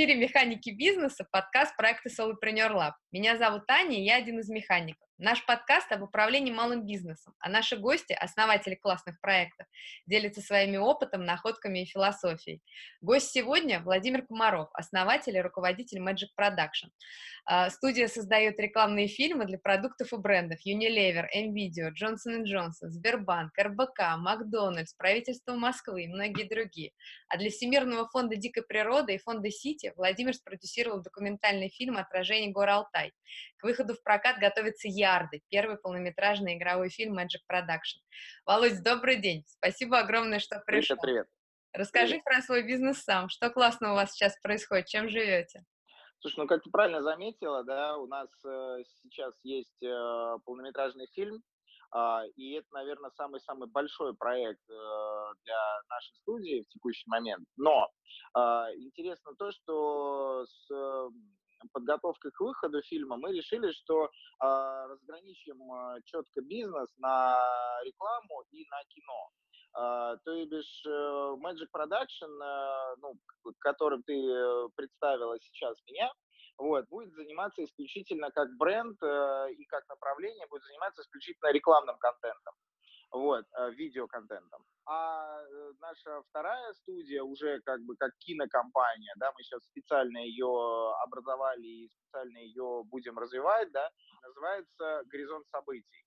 эфире «Механики бизнеса» подкаст проекта Solopreneur Lab. Меня зовут Таня, я один из механиков. Наш подкаст об управлении малым бизнесом, а наши гости, основатели классных проектов, делятся своими опытом, находками и философией. Гость сегодня Владимир Комаров, основатель и руководитель Magic Production. А, студия создает рекламные фильмы для продуктов и брендов Unilever, NVIDIA, Johnson Johnson, Сбербанк, РБК, Макдональдс, правительство Москвы и многие другие. А для Всемирного фонда дикой природы и фонда Сити Владимир спродюсировал документальный фильм «Отражение гор Алтай». К выходу в прокат готовится «Ярды», первый полнометражный игровой фильм Magic Production. Володь, добрый день. Спасибо огромное, что пришел. Привет, привет. Расскажи привет. про свой бизнес сам. Что классно у вас сейчас происходит? Чем живете? Слушай, ну как ты правильно заметила, да, у нас э, сейчас есть э, полнометражный фильм, э, и это, наверное, самый-самый большой проект э, для нашей студии в текущий момент. Но э, интересно то, что с э, подготовкой к выходу фильма мы решили, что э, разграничим э, четко бизнес на рекламу и на кино. Uh, то бишь uh, Magic Production, uh, ну, которым ты э, представила сейчас меня, вот, будет заниматься исключительно как бренд и как направление, будет заниматься исключительно рекламным контентом вот, э, видеоконтентом. А э, наша вторая студия уже как бы как кинокомпания, да, мы сейчас специально ее образовали и специально ее будем развивать, да, называется «Горизонт событий».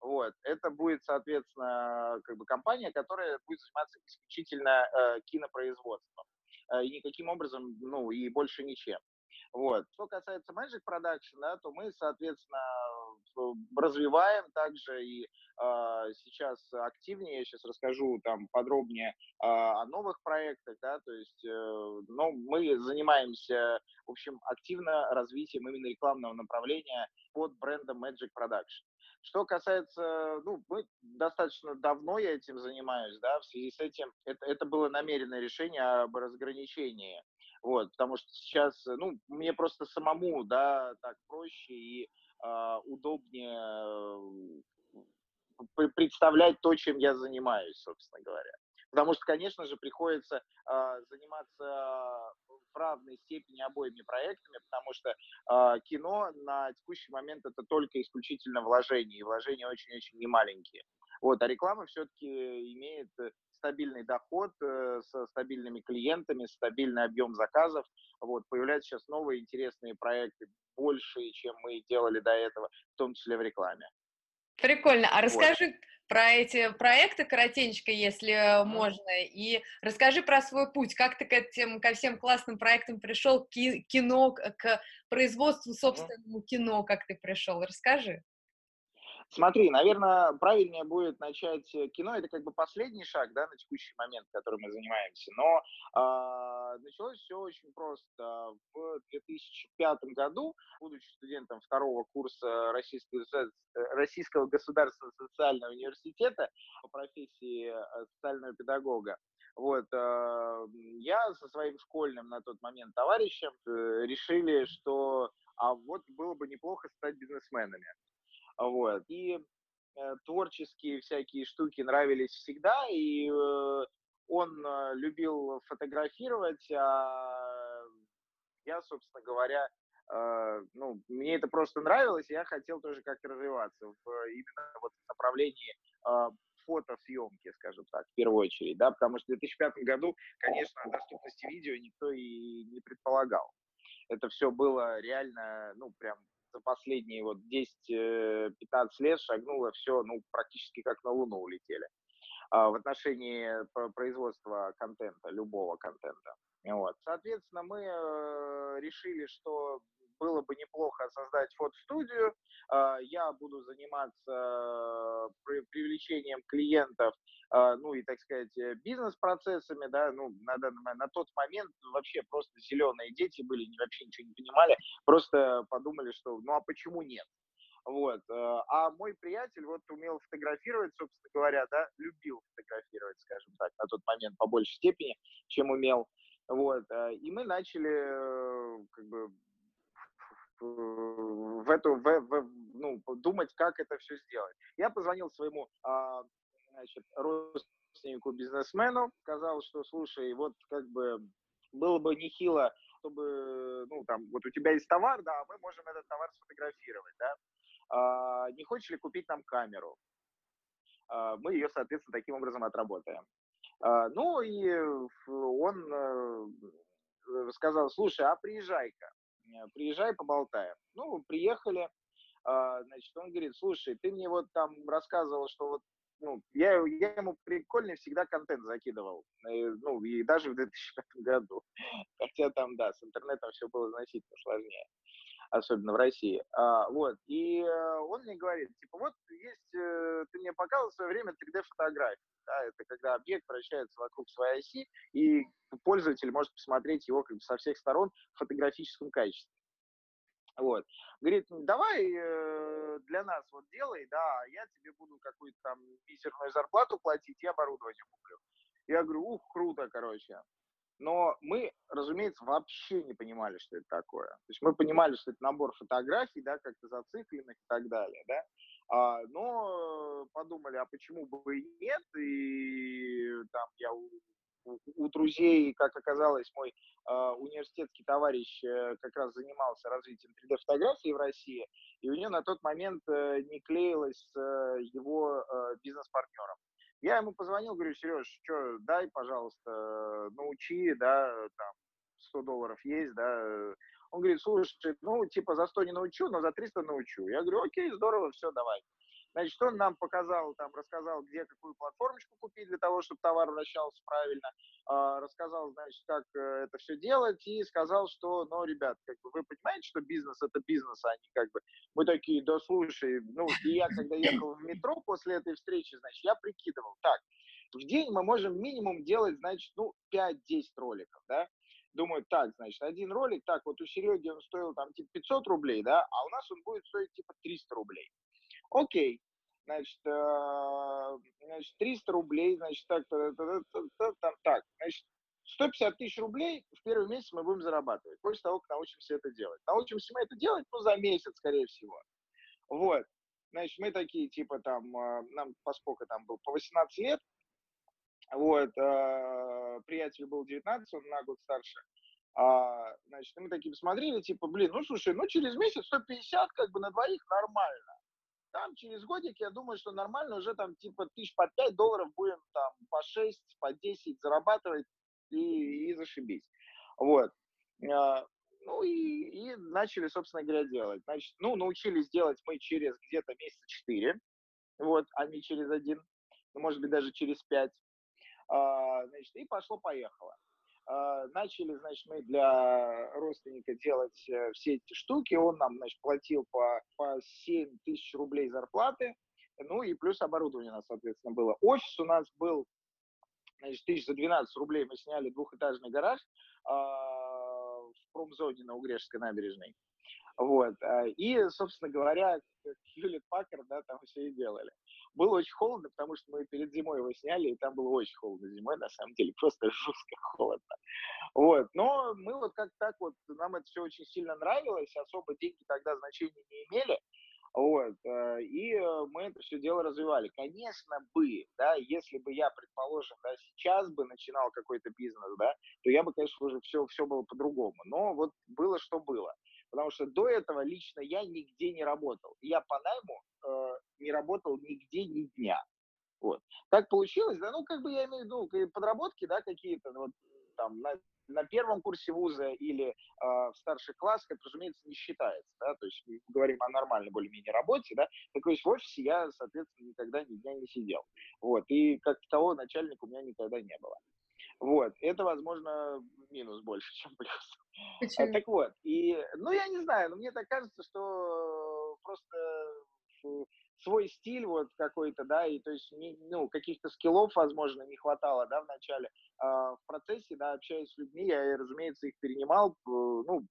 Вот. Это будет, соответственно, как бы компания, которая будет заниматься исключительно э, кинопроизводством. Э, и никаким образом, ну, и больше ничем. Вот. Что касается Magic Production, да, то мы, соответственно, развиваем также и э, сейчас активнее, я сейчас расскажу там подробнее э, о новых проектах, да, то есть, но мы занимаемся, в общем, активно развитием именно рекламного направления под брендом Magic Production. Что касается, ну, мы достаточно давно я этим занимаюсь, да, в связи с этим это, это было намеренное решение об разграничении вот, потому что сейчас, ну, мне просто самому, да, так проще и удобнее э, представлять то, чем я занимаюсь, собственно говоря. Потому что, конечно же, приходится э, заниматься в равной степени обоими проектами, потому что э, кино на текущий момент это только исключительно вложения, и вложения очень-очень немаленькие. Вот, а реклама все-таки имеет стабильный доход э, со стабильными клиентами, стабильный объем заказов. Вот, появляются сейчас новые интересные проекты, большие, чем мы делали до этого, в том числе в рекламе. Прикольно. А расскажи вот. про эти проекты коротенько, если mm. можно, и расскажи про свой путь, как ты к этим, ко всем классным проектам пришел, к кино, к производству собственному mm. кино, как ты пришел, расскажи. Смотри, наверное, правильнее будет начать э, кино. Это как бы последний шаг, да, на текущий момент, которым мы занимаемся. Но э, началось все очень просто. В 2005 году, будучи студентом второго курса Российского, э, Российского государственного социального университета по профессии э, социального педагога, вот, э, я со своим школьным на тот момент товарищем э, решили, что а вот было бы неплохо стать бизнесменами. Вот. И э, творческие всякие штуки нравились всегда, и э, он э, любил фотографировать, а я, собственно говоря, ну, мне это просто нравилось, и я хотел тоже как-то развиваться в именно вот направлении э, фотосъемки, скажем так, в первую очередь, да, потому что в 2005 году, конечно, доступности видео никто и не предполагал. Это все было реально, ну, прям за последние вот 10-15 э, лет шагнуло все, ну, практически как на Луну улетели а, в отношении производства контента, любого контента. Вот. Соответственно, мы э, решили, что было бы неплохо создать фотостудию. А, я буду заниматься э, привлечением клиентов, а, ну и, так сказать, э, бизнес-процессами, да, ну, на, данный, на тот момент вообще просто зеленые дети были, вообще ничего не понимали, просто подумали, что ну а почему нет? Вот. Э, а мой приятель вот умел фотографировать, собственно говоря, да, любил фотографировать, скажем так, на тот момент по большей степени, чем умел. Вот. И мы начали как бы в эту, в, в, ну, думать, как это все сделать. Я позвонил своему а, значит, родственнику бизнесмену, сказал, что, слушай, вот как бы было бы нехило чтобы, ну, там, вот у тебя есть товар, да, мы можем этот товар сфотографировать, да. А, не хочешь ли купить нам камеру? А, мы ее, соответственно, таким образом отработаем. А, ну, и он э, сказал, слушай, а приезжай-ка, приезжай, поболтаем. Ну, приехали, а, значит, он говорит, слушай, ты мне вот там рассказывал, что вот ну, я, я ему прикольный всегда контент закидывал, и, ну, и даже в 2005 году. Хотя там, да, с интернетом все было значительно сложнее, особенно в России. А, вот, и э, он мне говорит, типа, вот есть, э, ты мне показывал в свое время 3D-фотографии, да, это когда объект вращается вокруг своей оси, и пользователь может посмотреть его как бы со всех сторон в фотографическом качестве. Вот. Говорит, давай э, для нас вот делай, да, я тебе буду какую-то там мизерную зарплату платить и оборудование куплю. Я говорю, ух, круто, короче. Но мы, разумеется, вообще не понимали, что это такое. То есть мы понимали, что это набор фотографий, да, как-то зацикленных и так далее, да. А, но подумали, а почему бы и нет, и там я у друзей, как оказалось, мой э, университетский товарищ э, как раз занимался развитием 3D-фотографии в России, и у него на тот момент э, не клеилось с э, его э, бизнес-партнером. Я ему позвонил, говорю, Сереж, что, дай, пожалуйста, научи, да, там, 100 долларов есть, да. Он говорит, слушай, ну, типа, за 100 не научу, но за 300 научу. Я говорю, окей, здорово, все, давай. Значит, он нам показал, там, рассказал, где какую платформочку купить для того, чтобы товар вращался правильно, э, рассказал, значит, как э, это все делать, и сказал, что, ну, ребят, как бы вы понимаете, что бизнес это бизнес, а не как бы... Мы такие, да слушай, ну, и я, когда ехал в метро после этой встречи, значит, я прикидывал, так, в день мы можем минимум делать, значит, ну, 5-10 роликов, да, думаю, так, значит, один ролик, так, вот у Сереги он стоил там типа 500 рублей, да, а у нас он будет стоить типа 300 рублей. Окей, значит, э, значит 300 рублей, значит, так, так, так, значит, 150 тысяч рублей в первый месяц мы будем зарабатывать, после того, как научимся это делать. Научимся мы это делать, ну, за месяц, скорее всего. Вот. Значит, мы такие, типа, там, э, нам по сколько там был, по 18 лет, вот, э, приятель был 19, он на год старше, а, значит, мы такие посмотрели, типа, блин, ну, слушай, ну, через месяц 150, как бы, на двоих нормально. Там через годик, я думаю, что нормально уже там типа тысяч по 5 долларов будем там по 6, по 10 зарабатывать и, и зашибись. Вот. А, ну и, и начали, собственно говоря, делать. Значит, ну, научились делать мы через где-то месяца 4, вот, а не через один, ну, может быть, даже через 5. А, значит, и пошло-поехало. А, начали, значит, мы для родственника делать э, все эти штуки. Он нам, значит, платил по, по 7 тысяч рублей зарплаты. Ну и плюс оборудование у нас, соответственно, было. Офис у нас был, значит, тысяч за 12 рублей мы сняли двухэтажный гараж э, в промзоне на Угрешской набережной. Вот. А, и, собственно говоря, Хьюлет Пакер, да, там все и делали. Было очень холодно, потому что мы перед зимой его сняли, и там было очень холодно зимой, на самом деле, просто жестко холодно. Вот. Но мы вот как так вот, нам это все очень сильно нравилось, особо деньги тогда значения не имели, вот, э, и э, мы это все дело развивали. Конечно бы, да, если бы я, предположим, да, сейчас бы начинал какой-то бизнес, да, то я бы, конечно, уже все, все было по-другому. Но вот было, что было. Потому что до этого лично я нигде не работал. Я по найму э, не работал нигде ни дня. Вот. Так получилось, да, ну, как бы я имею в виду подработки, да, какие-то, вот, там, на, на первом курсе вуза или э, в старших классах, это, разумеется, не считается, да, то есть мы говорим о нормальной более-менее работе, да, так то есть в офисе я, соответственно, никогда ни дня не сидел, вот, и как того начальника у меня никогда не было. Вот, это, возможно, минус больше, чем плюс. А, так вот, и, ну, я не знаю, но мне так кажется, что просто свой стиль вот какой-то, да, и то есть, не, ну, каких-то скиллов, возможно, не хватало, да, в начале. А в процессе, да, общаясь с людьми, я, разумеется, их перенимал, ну,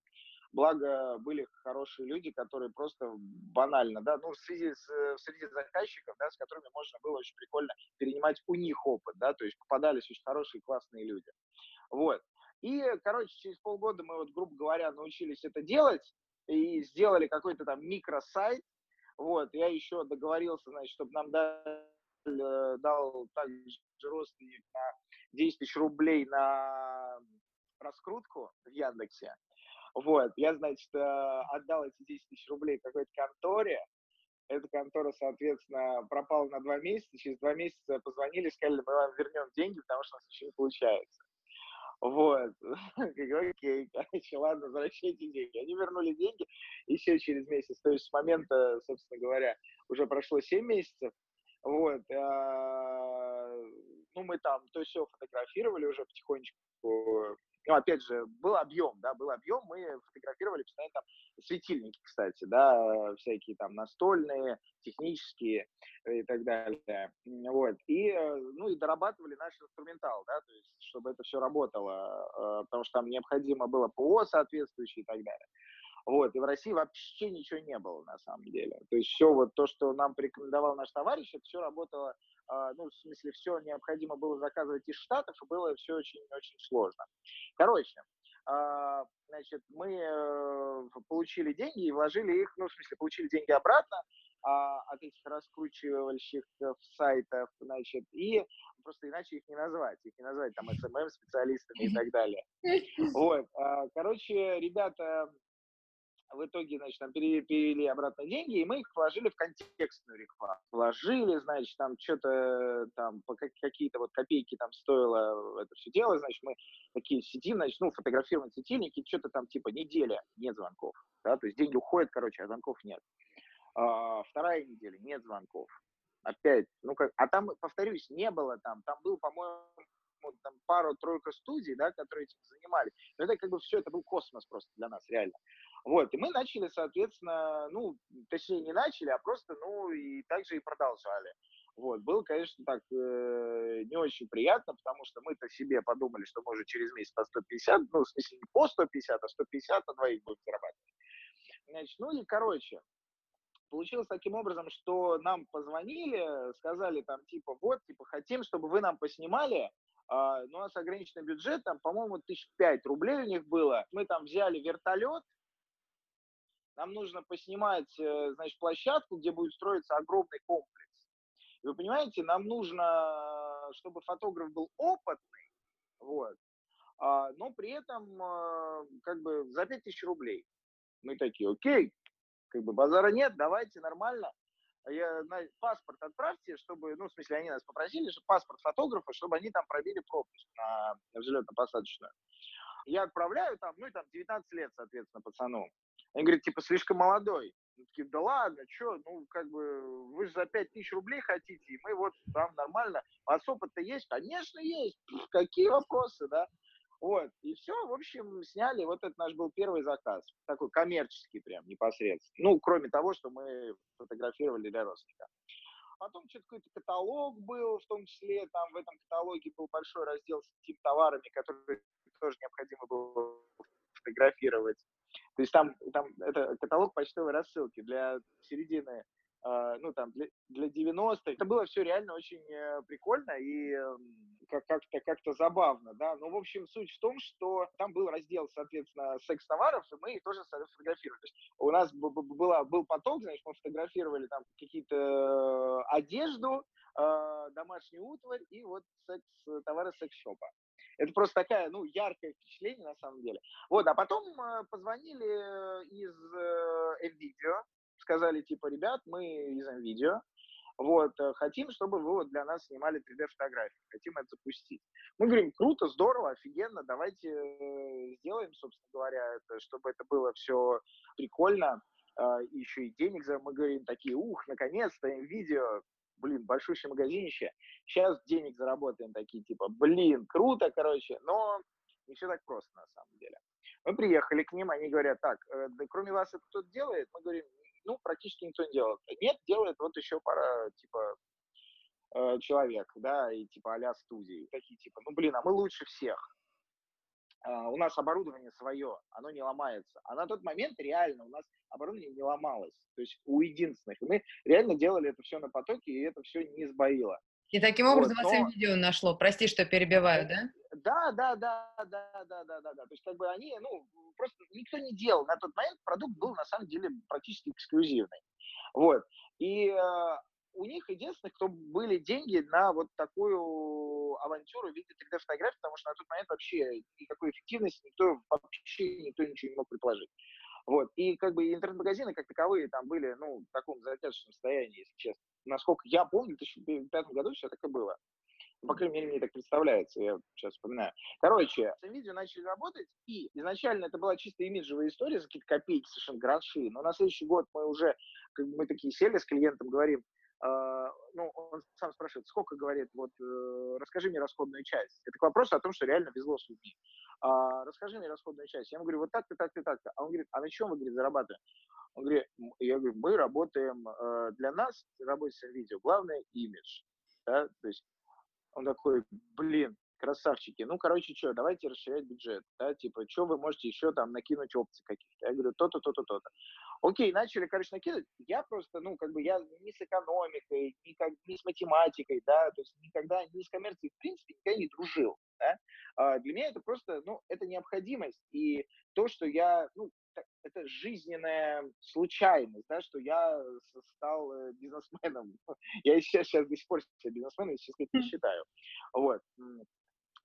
благо были хорошие люди, которые просто банально, да, ну, в связи с, в среди заказчиков, да, с которыми можно было очень прикольно перенимать у них опыт, да, то есть попадались очень хорошие, классные люди. Вот. И, короче, через полгода мы вот, грубо говоря, научились это делать и сделали какой-то там микросайт. Вот, я еще договорился, значит, чтобы нам дали, э, дал также родственник на 10 тысяч рублей на раскрутку в Яндексе. Вот, я, значит, э, отдал эти 10 тысяч рублей какой-то конторе, эта контора, соответственно, пропала на два месяца, через два месяца позвонили, сказали, мы вам вернем деньги, потому что у нас ничего не получается. Вот. Окей, короче, ладно, возвращайте деньги. Они вернули деньги еще через месяц. То есть с момента, собственно говоря, уже прошло 7 месяцев. Вот. А, ну, мы там то все фотографировали уже потихонечку. Ну, опять же, был объем, да, был объем, мы фотографировали постоянно там светильники, кстати, да, всякие там настольные, технические и так далее. Вот. И, э, ну, и дорабатывали наш инструментал, да, то есть, чтобы это все работало, э, потому что там необходимо было ПО соответствующее и так далее. Вот, и в России вообще ничего не было на самом деле. То есть все вот то, что нам порекомендовал наш товарищ, это все работало, э, ну, в смысле, все необходимо было заказывать из Штатов, и было все очень-очень сложно. Короче, э, значит, мы э, получили деньги и вложили их, ну, в смысле, получили деньги обратно, а, от этих раскручивающих сайтов, значит, и просто иначе их не назвать, их не назвать там SMM-специалистами и так далее. Вот, а, короче, ребята в итоге, значит, там перевели обратно деньги, и мы их вложили в контекстную рекламу. Вложили, значит, там что-то, там, по какие-то вот копейки там стоило это все дело, значит, мы такие сидим, значит, ну, фотографируем светильники, что-то там типа неделя, нет звонков, да, то есть деньги уходят, короче, а звонков нет. А, вторая неделя, нет звонков. Опять, ну как, а там, повторюсь, не было там, там был, по-моему, там пару-тройка студий, да, которые этим занимались. Но это как бы все, это был космос просто для нас, реально. Вот, и мы начали, соответственно, ну, точнее, не начали, а просто, ну, и также и продолжали. Вот, было, конечно, так э, не очень приятно, потому что мы-то себе подумали, что мы уже через месяц по 150, ну, в смысле, не по 150, а 150 на двоих будем зарабатывать. Значит, ну и, короче, получилось таким образом, что нам позвонили, сказали там, типа, вот, типа, хотим, чтобы вы нам поснимали, а, у нас ограниченный бюджет, там, по-моему, тысяч пять рублей у них было. Мы там взяли вертолет, нам нужно поснимать, э, значит, площадку, где будет строиться огромный комплекс. Вы понимаете, нам нужно, чтобы фотограф был опытный, вот, а, но при этом э, как бы за 5000 рублей. Мы такие, окей, как бы базара нет, давайте нормально. Я, на, паспорт отправьте, чтобы, ну, в смысле, они нас попросили, что паспорт фотографа, чтобы они там пробили пропуск на взлетно-посадочную. Я отправляю там, ну, и там 19 лет, соответственно, пацану. Они говорят, типа, слишком молодой. Мы такие, да ладно, что, ну, как бы, вы же за 5 тысяч рублей хотите, и мы вот там нормально. А опыт-то есть? Конечно, есть. Какие вопросы, да? Вот, и все, в общем, сняли, вот это наш был первый заказ, такой коммерческий прям непосредственно. Ну, кроме того, что мы фотографировали для родственника. Потом что-то какой-то каталог был, в том числе там в этом каталоге был большой раздел с тем товарами, которые тоже необходимо было фотографировать. То есть там, там это каталог почтовой рассылки для середины, э, ну там для, для 90-х. Это было все реально очень э, прикольно и э, как-то как-то забавно, да. Но, в общем, суть в том, что там был раздел, соответственно, секс-товаров, и мы их тоже фотографировали. То есть у нас была, был поток, значит, мы фотографировали там какие-то э, одежду, э, домашнюю утварь и вот секс, товары секс-шопа. Это просто такая, ну, яркое впечатление на самом деле. Вот, а потом э, позвонили э, из э, NVIDIA, сказали, типа, ребят, мы из NVIDIA, вот, хотим, чтобы вы вот для нас снимали 3D-фотографии, хотим это запустить. Мы говорим, круто, здорово, офигенно, давайте сделаем, собственно говоря, это, чтобы это было все прикольно, еще и денег за, мы говорим такие, ух, наконец-то, NVIDIA, блин, большущее магазинище, сейчас денег заработаем, такие типа, блин, круто, короче, но не все так просто на самом деле. Мы приехали к ним, они говорят, так, э, да кроме вас это кто-то делает? Мы говорим, ну, практически никто не делает. Нет, делает вот еще пара, типа, э, человек, да, и типа а студии. Такие типа, ну, блин, а мы лучше всех. А, у нас оборудование свое, оно не ломается. А на тот момент реально у нас оборудование не ломалось. То есть у единственных. И мы реально делали это все на потоке, и это все не сбоило. И таким образом вот, вас но... видео нашло. Прости, что перебиваю, да? Да, да, да, да, да, да, да, да. То есть как бы они, ну, просто никто не делал. На тот момент продукт был на самом деле практически эксклюзивный. Вот. И э, у них единственное, кто были деньги на вот такую авантюру в виде 3D-фотографий, потому что на тот момент вообще никакой эффективности никто вообще никто ничего не мог предположить. Вот. И как бы интернет-магазины как таковые там были, ну, в таком затяжном состоянии, если честно. Насколько я помню, в 2005 году все так и было. По крайней мере, мне так представляется, я сейчас вспоминаю. Короче, видео начали работать, и изначально это была чисто имиджевая история за какие-то копейки, совершенно гроши. Но на следующий год мы уже, как бы мы такие сели с клиентом, говорим, ну, он сам спрашивает, сколько, говорит, вот, uh, расскажи мне расходную часть. Это к вопросу о том, что реально везло с людьми. Uh, расскажи мне расходную часть. Я ему говорю, вот так-то, так-то, так-то. А он говорит, а на чем вы, говорит, зарабатываем? Он говорит, я говорю, мы работаем, для нас, работать с видео, главное имидж. Да? То есть он такой, блин, красавчики, ну, короче, что, давайте расширять бюджет, да, типа, что вы можете еще там накинуть опции каких-то? Я говорю, то-то, то-то, то-то. Окей, начали, короче, накидывать. Я просто, ну, как бы, я ни с экономикой, ни, как, ни с математикой, да, то есть никогда ни с коммерцией, в принципе, никогда не дружил, да. А для меня это просто, ну, это необходимость, и то, что я, ну, это жизненная случайность, да, что я стал э, бизнесменом. Я сейчас, сейчас до сих пор себя бизнесменом, сказать, не считаю. Вот.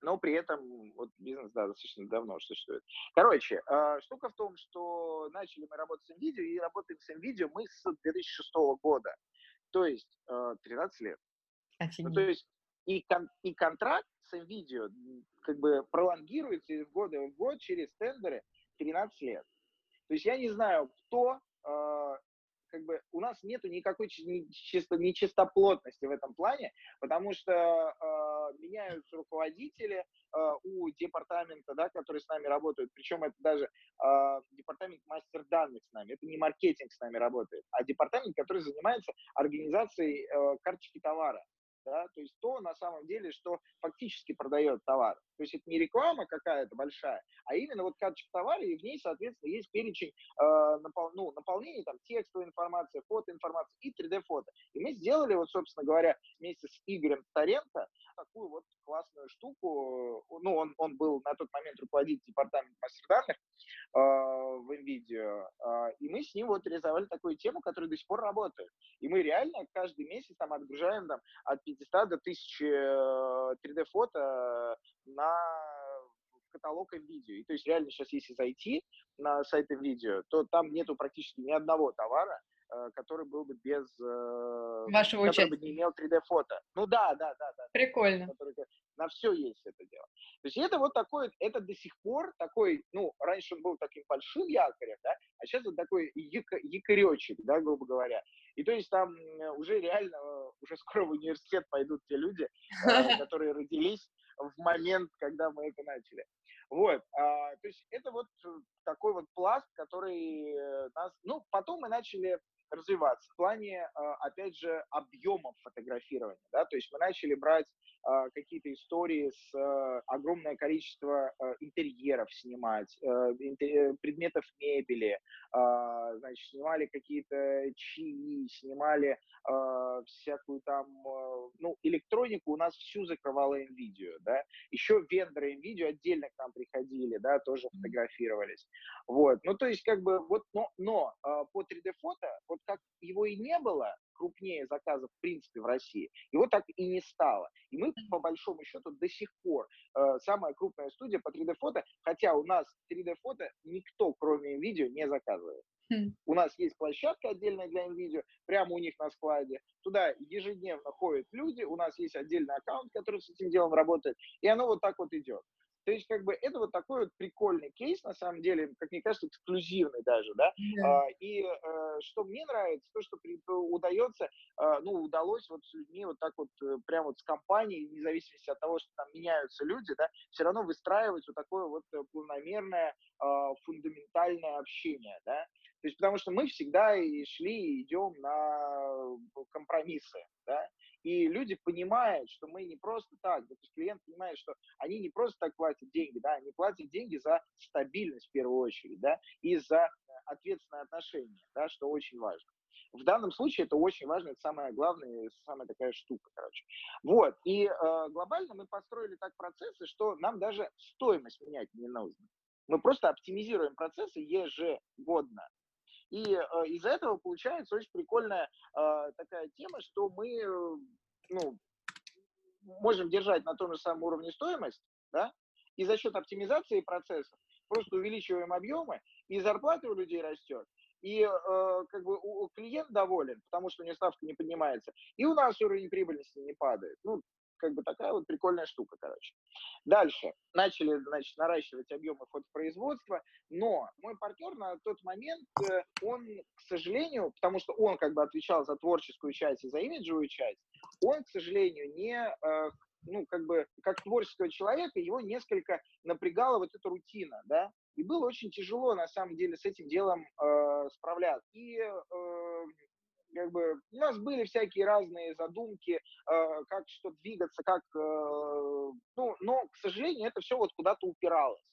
Но при этом вот бизнес, да, достаточно давно существует. Короче, э, штука в том, что начали мы работать с NVIDIA, и работаем с NVIDIA мы с 2006 года. То есть э, 13 лет. Ну, то есть и, кон, и контракт с NVIDIA как бы пролонгируется из года в год через тендеры 13 лет. То есть я не знаю, кто, э, как бы у нас нету никакой чисто, нечистоплотности в этом плане, потому что э, меняются руководители э, у департамента, да, которые с нами работают, причем это даже э, департамент мастер данных с нами, это не маркетинг с нами работает, а департамент, который занимается организацией э, карточки товара да, то есть то на самом деле, что фактически продает товар. То есть это не реклама какая-то большая, а именно вот карточка товара, и в ней, соответственно, есть перечень э, напол, ну, наполнения, там, текстовой информации, фотоинформации и 3D-фото. И мы сделали, вот, собственно говоря, вместе с Игорем Таренко такую вот классную штуку. Ну, он, он был на тот момент руководитель департамента мастер данных э, в NVIDIA, э, и мы с ним вот реализовали такую тему, которая до сих пор работает. И мы реально каждый месяц там отгружаем там, от 500 до 1000 3D-фото э, на каталог видео. И то есть реально сейчас, если зайти на сайт видео, то там нету практически ни одного товара, Э, который был бы без... Э, Вашего который бы не имел 3D-фото. Ну да, да, да. да Прикольно. Который, на все есть это дело. То есть это вот такой, это до сих пор такой, ну, раньше он был таким большим якорем, да, а сейчас вот такой яко, якоречек, да, грубо говоря. И то есть там уже реально, уже скоро в университет пойдут те люди, э, которые родились в момент, когда мы это начали. Вот, а, то есть это вот такой вот пласт, который нас, ну, потом мы начали развиваться в плане, а, опять же, объемов фотографирования. Да? То есть мы начали брать а, какие-то истории с а, огромное количество интерьеров снимать, э, э, предметов мебели, значит, снимали какие-то чаи, снимали всякую там, ну, электронику у нас всю закрывала NVIDIA, да, еще вендоры NVIDIA отдельно к нам приходили, да, тоже фотографировались, вот, ну, то есть, как бы, вот, но, но по 3D-фото, вот как его и не было, крупнее заказов в принципе в России, его так и не стало. И мы, по большому счету, до сих пор э, самая крупная студия по 3D-фото, хотя у нас 3D-фото никто, кроме NVIDIA, не заказывает. Хм. У нас есть площадка отдельная для NVIDIA, прямо у них на складе. Туда ежедневно ходят люди, у нас есть отдельный аккаунт, который с этим делом работает, и оно вот так вот идет. То есть, как бы, это вот такой вот прикольный кейс, на самом деле, как мне кажется, эксклюзивный даже, да. Yeah. А, и а, что мне нравится, то, что при, удается, а, ну, удалось вот с людьми вот так вот, э, прям вот с компанией, вне зависимости от того, что там меняются люди, да, все равно выстраивать вот такое вот э, планомерное, а, фундаментальное общение, да. То есть, потому что мы всегда и шли, и идем на компромиссы, да. И люди понимают, что мы не просто так, то есть клиент понимает, что они не просто так платят деньги, да, они платят деньги за стабильность в первую очередь, да, и за э, ответственное отношение, да, что очень важно. В данном случае это очень важно, это самая главная, самая такая штука, короче. Вот, и э, глобально мы построили так процессы, что нам даже стоимость менять не нужно. Мы просто оптимизируем процессы ежегодно. И э, из-за этого получается очень прикольная э, такая тема, что мы, э, ну, можем держать на том же самом уровне стоимость, да, и за счет оптимизации процессов просто увеличиваем объемы, и зарплата у людей растет, и э, как бы у, клиент доволен, потому что у него ставка не поднимается, и у нас уровень прибыльности не падает. Ну, как бы такая вот прикольная штука, короче. Дальше. Начали, значит, наращивать объемы фотопроизводства, но мой партнер на тот момент, э, он, к сожалению, потому что он как бы отвечал за творческую часть и за имиджевую часть, он, к сожалению, не э, ну, как бы, как творческого человека, его несколько напрягала вот эта рутина, да, и было очень тяжело, на самом деле, с этим делом э, справляться. И э, как бы у нас были всякие разные задумки, э, как что двигаться, как, э, ну, но, к сожалению, это все вот куда-то упиралось.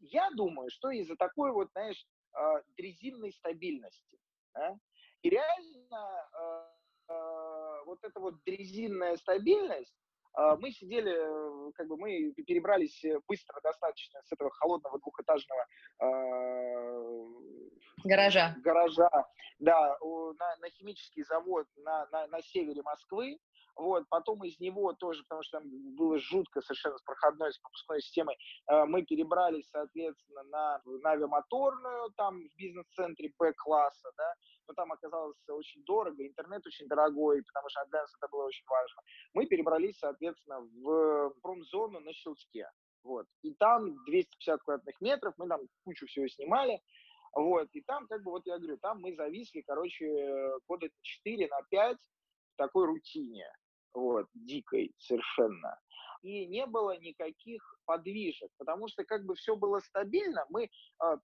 Я думаю, что из-за такой вот, знаешь, э, дрезинной стабильности, да, и реально э, э, вот эта вот дрезинная стабильность, а, мы сидели, э, как бы мы перебрались э, быстро достаточно с этого холодного двухэтажного э, гаража. гаража, да, на, на химический завод на, на, на севере Москвы. Вот, потом из него тоже, потому что там было жутко совершенно с проходной, с пропускной системой, э, мы перебрались, соответственно, на, на авиамоторную, там в бизнес-центре Б-класса, да, но там оказалось очень дорого, интернет очень дорогой, потому что для нас это было очень важно. Мы перебрались, соответственно, в промзону на Щелчке. Вот. И там 250 квадратных метров, мы там кучу всего снимали. Вот. И там, как бы, вот я говорю, там мы зависли, короче, года 4 на 5 в такой рутине. Вот, дикой совершенно. И не было никаких подвижек, потому что как бы все было стабильно, мы а,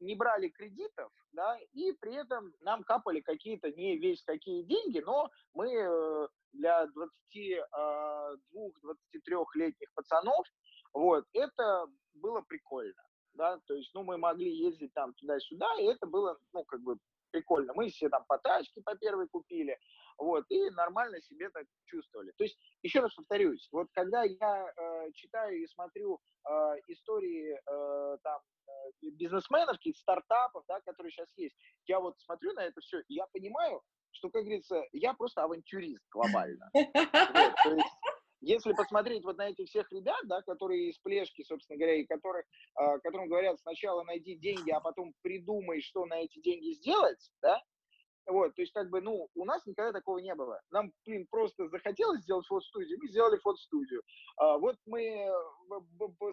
не брали кредитов, да, и при этом нам капали какие-то не весь какие деньги, но мы э, для 22-23-летних а, пацанов, вот, это было прикольно, да, то есть, ну, мы могли ездить там туда-сюда, и это было, ну, как бы прикольно. Мы все там по тачке по первой купили, вот, и нормально себе так чувствовали. То есть, еще раз повторюсь, вот когда я э, читаю и смотрю э, истории э, там э, бизнесменов, каких стартапов, да, которые сейчас есть, я вот смотрю на это все, и я понимаю, что, как говорится, я просто авантюрист глобально. Вот, то есть, если посмотреть вот на этих всех ребят, да, которые из плешки, собственно говоря, и которые, э, которым говорят сначала найди деньги, а потом придумай, что на эти деньги сделать, да, вот, то есть, как бы, ну, у нас никогда такого не было. Нам, блин, просто захотелось сделать фотостудию, мы сделали фотостудию. А, вот мы,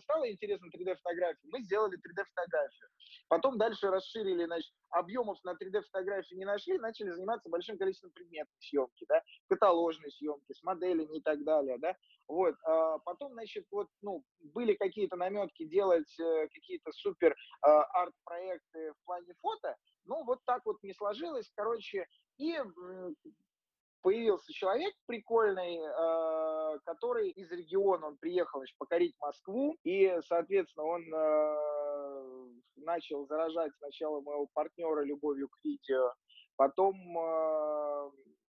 стало интересно 3D-фотографии, мы сделали 3D-фотографию. Потом дальше расширили, значит, объемов на 3D-фотографии не нашли, начали заниматься большим количеством предметной съемки, да, каталожной съемки, с моделями и так далее, да. Вот, а потом, значит, вот, ну, были какие-то наметки делать э, какие-то супер а, арт-проекты в плане фото, ну, вот так вот не сложилось, короче, и появился человек прикольный, э, который из региона, он приехал значит, покорить Москву, и, соответственно, он э, начал заражать сначала моего партнера любовью к видео, потом э,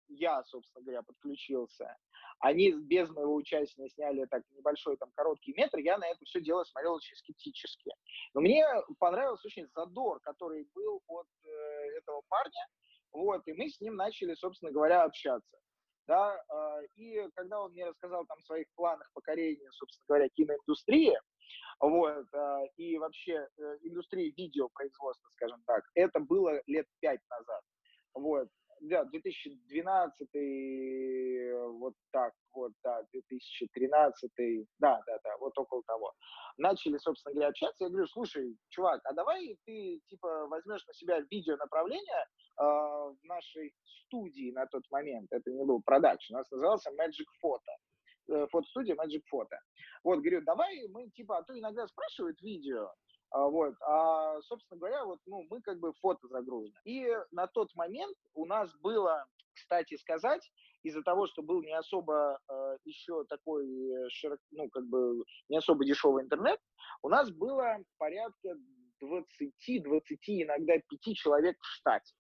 я, собственно говоря, подключился. Они без моего участия сняли так небольшой там короткий метр, я на это все дело смотрел очень скептически. Но мне понравился очень задор, который был от э, этого парня, вот, и мы с ним начали, собственно говоря, общаться. Да, э, и когда он мне рассказал там о своих планах покорения, собственно говоря, киноиндустрии, вот, э, и вообще э, индустрии видеопроизводства, скажем так, это было лет пять назад. Вот, да, 2012, вот так, вот, да, 2013, да, да, да, вот около того. Начали, собственно говоря, общаться. Я говорю, слушай, чувак, а давай ты, типа, возьмешь на себя видео направление э, в нашей студии на тот момент. Это не был продакшн, у нас назывался Magic Photo э, фотостудия Magic Photo. Вот, говорю, давай мы, типа, а то иногда спрашивают видео, а, вот. А, собственно говоря, вот, ну, мы как бы фото загружены. И на тот момент у нас было, кстати сказать, из-за того, что был не особо э, еще такой широк, ну, как бы не особо дешевый интернет, у нас было порядка 20, 20, иногда 5 человек в штате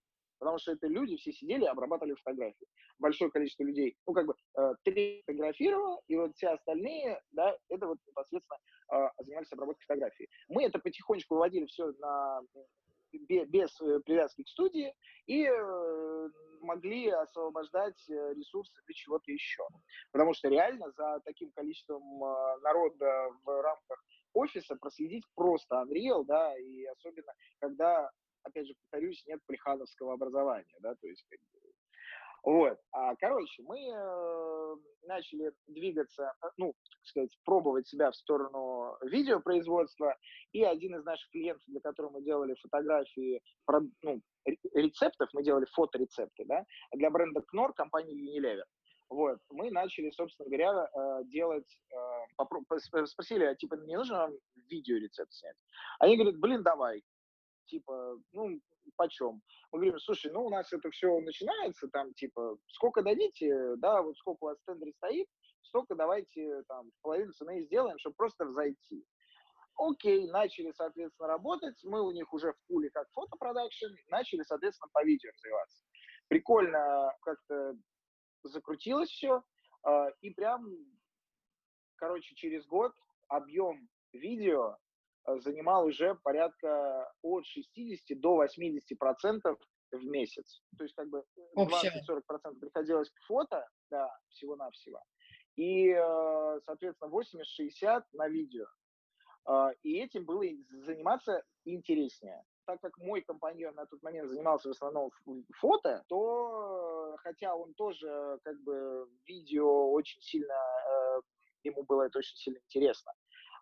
потому что это люди все сидели и обрабатывали фотографии. Большое количество людей, ну, как бы, э, три фотографировало, и вот все остальные, да, это вот непосредственно э, занимались обработкой фотографий. Мы это потихонечку выводили все на без, э, привязки к студии и э, могли освобождать э, ресурсы для чего-то еще. Потому что реально за таким количеством народа в рамках офиса проследить просто Unreal, да, и особенно, когда, опять же, повторюсь, нет плехановского образования, да, то есть, как бы, вот. А, короче, мы э, начали двигаться, э, ну, так сказать, пробовать себя в сторону видеопроизводства, и один из наших клиентов, для которого мы делали фотографии, ну, рецептов, мы делали фоторецепты, да, для бренда Knorr, компании Unilever. Вот, мы начали, собственно говоря, э, делать, э, спросили, а типа, не нужно вам видеорецепт снять? Они говорят, блин, давай, типа, ну, почем? Мы говорим, слушай, ну, у нас это все начинается, там, типа, сколько дадите, да, вот сколько у вас в тендере стоит, столько давайте, там, половину цены сделаем, чтобы просто зайти. Окей, начали, соответственно, работать, мы у них уже в пуле как фотопродакшн, начали, соответственно, по видео развиваться. Прикольно как-то закрутилось все, а, и прям, короче, через год объем видео занимал уже порядка от 60 до 80 процентов в месяц. То есть как бы 20-40 процентов приходилось к фото, да, всего-навсего. И, э, соответственно, 80-60 на видео. И этим было заниматься интереснее. Так как мой компаньон на тот момент занимался в основном фото, то, хотя он тоже как бы видео очень сильно, э, ему было это очень сильно интересно,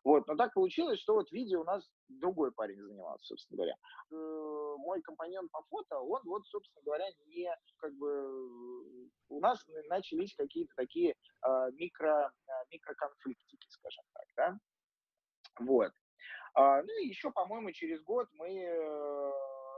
вот, но так получилось, что вот видео у нас другой парень занимался, собственно говоря. Э, мой компаньон по фото, он вот, собственно говоря, не как бы у нас начались какие-то такие э, микро, э, микроконфликтики, скажем так, да. Вот. А, ну и еще, по-моему, через год мы э,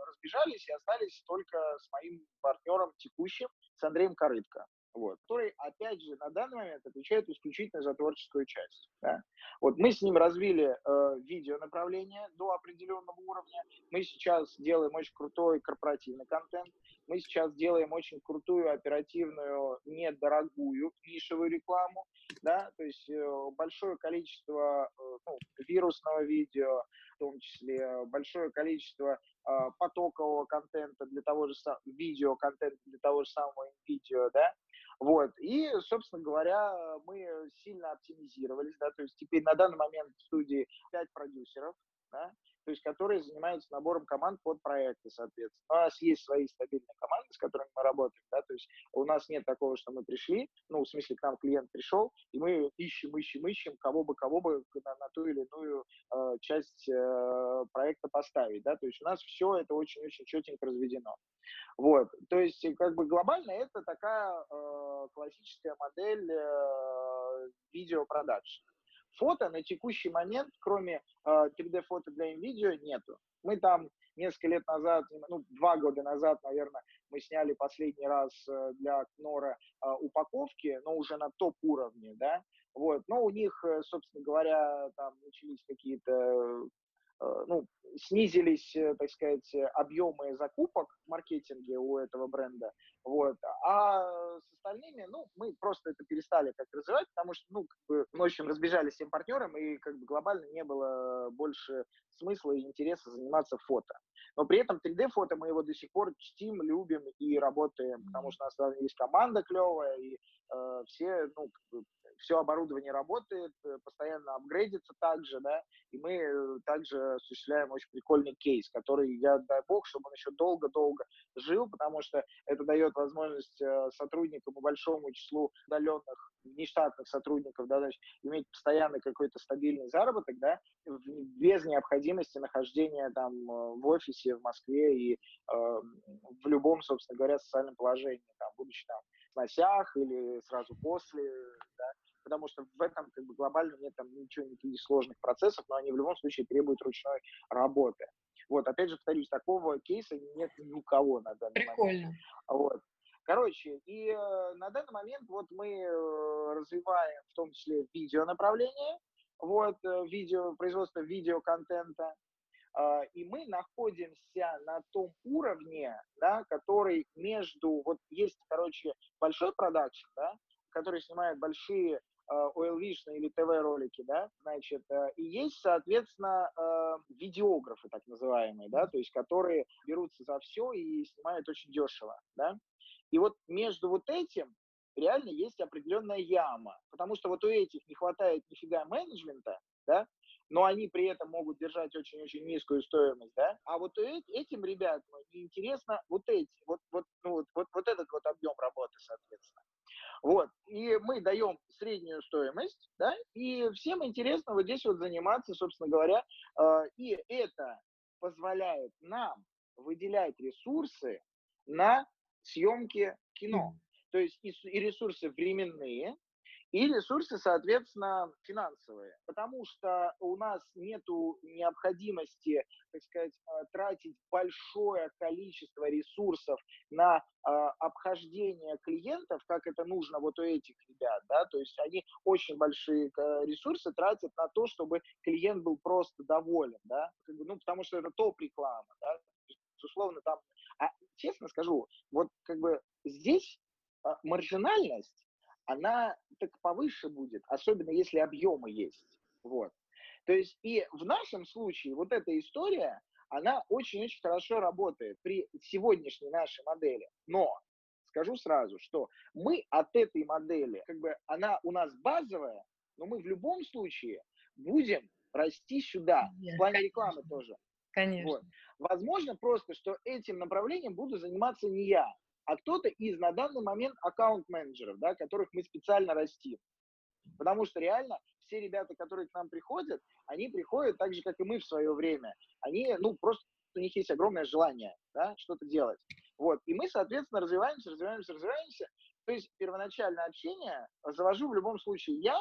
разбежались и остались только с моим партнером текущим, с Андреем Корытко вот, который, опять же, на данный момент отвечает исключительно за творческую часть. Да? Вот мы с ним развили э, видео направление до определенного уровня. Мы сейчас делаем очень крутой корпоративный контент. Мы сейчас делаем очень крутую, оперативную, недорогую нишевую рекламу. Да? То есть э, большое количество э, ну, вирусного видео, в том числе большое количество э, потокового контента для того же самого, видео контента для того же самого видео, да, вот. И, собственно говоря, мы сильно оптимизировались, да, то есть теперь на данный момент в студии 5 продюсеров, да, то есть которые занимаются набором команд под проекты, соответственно. У нас есть свои стабильные команды, с которыми мы работаем, да, то есть у нас нет такого, что мы пришли, ну, в смысле, к нам клиент пришел, и мы ищем, ищем, ищем, кого бы, кого бы на, на ту или иную э, часть э, проекта поставить, да, то есть у нас все это очень-очень четенько разведено. Вот, то есть как бы глобально это такая э, классическая модель э, видеопродакшн. Фото на текущий момент, кроме э, 3D-фото для NVIDIA, нету. Мы там несколько лет назад, ну, два года назад, наверное, мы сняли последний раз э, для Кнора э, упаковки, но уже на топ-уровне, да, вот, но у них, э, собственно говоря, там начались какие-то Э, ну, снизились, э, так сказать, объемы закупок в маркетинге у этого бренда, вот, а с остальными, ну, мы просто это перестали как развивать, потому что, ну, как бы, общем, разбежались всем партнерам, и как бы глобально не было больше смысла и интереса заниматься фото. Но при этом 3D-фото мы его до сих пор чтим, любим и работаем, потому что у нас есть команда клевая, и э, все, ну, как бы, все оборудование работает, э, постоянно апгрейдится также, да, и мы э, также осуществляем очень прикольный кейс, который, я дай бог, чтобы он еще долго-долго жил, потому что это дает возможность э, сотрудникам и большому числу удаленных нештатных сотрудников, да, значит, иметь постоянный какой-то стабильный заработок, да, без необходимости нахождения там в офисе в Москве и э, в любом, собственно говоря, социальном положении, там, будучи там в сносях или сразу после, да, потому что в этом как бы глобально нет там ничего, никаких сложных процессов, но они в любом случае требуют ручной работы. Вот, опять же, повторюсь, такого кейса нет ни у кого на данный Прикольно. момент. Вот. Короче, и э, на данный момент вот мы э, развиваем в том числе видео направление, вот, э, видео, производство видеоконтента, э, и мы находимся на том уровне, да, который между, вот есть, короче, большой продакшн, да, который снимает большие Oil Vision или ТВ-ролики, да, значит, и есть, соответственно, видеографы, так называемые, да, то есть которые берутся за все и снимают очень дешево, да. И вот между вот этим реально есть определенная яма, потому что вот у этих не хватает нифига менеджмента, да, но они при этом могут держать очень-очень низкую стоимость, да, а вот этим ребятам интересно вот эти, вот, вот, ну, вот, вот, вот этот вот объем работы, соответственно. Вот, и мы даем среднюю стоимость, да, и всем интересно вот здесь вот заниматься, собственно говоря, э, и это позволяет нам выделять ресурсы на съемки кино. То есть и, и ресурсы временные, и ресурсы, соответственно, финансовые, потому что у нас нет необходимости, так сказать, э, тратить большое количество ресурсов на э, обхождение клиентов, как это нужно вот у этих ребят, да, то есть они очень большие э, ресурсы тратят на то, чтобы клиент был просто доволен, да, ну, потому что это топ-реклама, да, безусловно, там, а, честно скажу, вот как бы здесь а, маржинальность она так повыше будет, особенно если объемы есть. Вот. То есть и в нашем случае вот эта история, она очень-очень хорошо работает при сегодняшней нашей модели. Но скажу сразу, что мы от этой модели, как бы она у нас базовая, но мы в любом случае будем расти сюда, Нет, в плане конечно. рекламы тоже. Конечно. Вот. Возможно просто, что этим направлением буду заниматься не я, а кто-то из на данный момент аккаунт-менеджеров, да, которых мы специально растим. Потому что реально все ребята, которые к нам приходят, они приходят так же, как и мы в свое время. Они, ну, просто у них есть огромное желание, да, что-то делать. Вот. И мы, соответственно, развиваемся, развиваемся, развиваемся. То есть первоначальное общение завожу в любом случае я,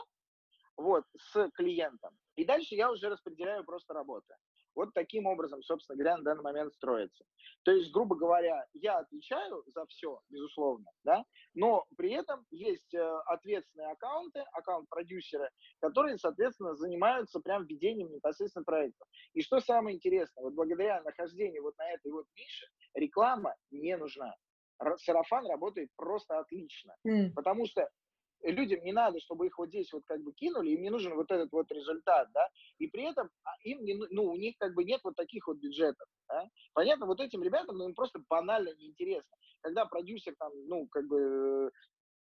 вот, с клиентом. И дальше я уже распределяю просто работы. Вот таким образом, собственно говоря, на данный момент строится. То есть, грубо говоря, я отвечаю за все, безусловно, да, но при этом есть э, ответственные аккаунты, аккаунт-продюсеры, которые, соответственно, занимаются прям ведением непосредственно проектов. И что самое интересное, вот благодаря нахождению вот на этой вот нише реклама не нужна. Сарафан работает просто отлично, mm. потому что людям не надо, чтобы их вот здесь вот как бы кинули, им не нужен вот этот вот результат, да, и при этом а, им не, ну, у них как бы нет вот таких вот бюджетов, да? Понятно, вот этим ребятам, ну, им просто банально неинтересно. Когда продюсер там, ну, как бы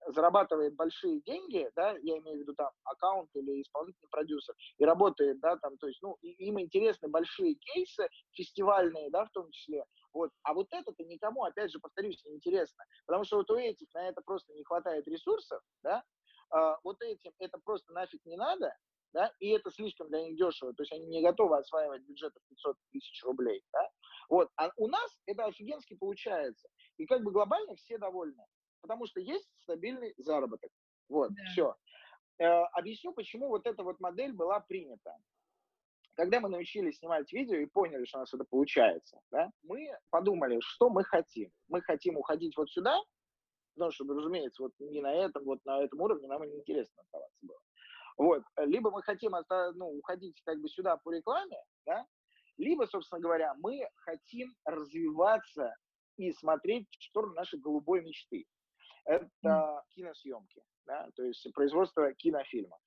зарабатывает большие деньги, да, я имею в виду там аккаунт или исполнительный продюсер, и работает, да, там, то есть, ну, им интересны большие кейсы, фестивальные, да, в том числе, вот. А вот это-то никому, опять же, повторюсь, не интересно, потому что вот у этих на это просто не хватает ресурсов, да, а, вот этим это просто нафиг не надо, да, и это слишком для них дешево, то есть они не готовы осваивать бюджет в 500 тысяч рублей, да, вот, а у нас это офигенски получается, и как бы глобально все довольны, потому что есть стабильный заработок, вот, да. все. Э, объясню, почему вот эта вот модель была принята. Когда мы научились снимать видео и поняли, что у нас это получается, да, мы подумали, что мы хотим. Мы хотим уходить вот сюда, потому что, разумеется, вот не на этом, вот на этом уровне нам не интересно оставаться было. Вот. Либо мы хотим ну, уходить как бы сюда по рекламе, да, либо, собственно говоря, мы хотим развиваться и смотреть в сторону нашей голубой мечты. Это киносъемки, да, то есть производство кинофильмов.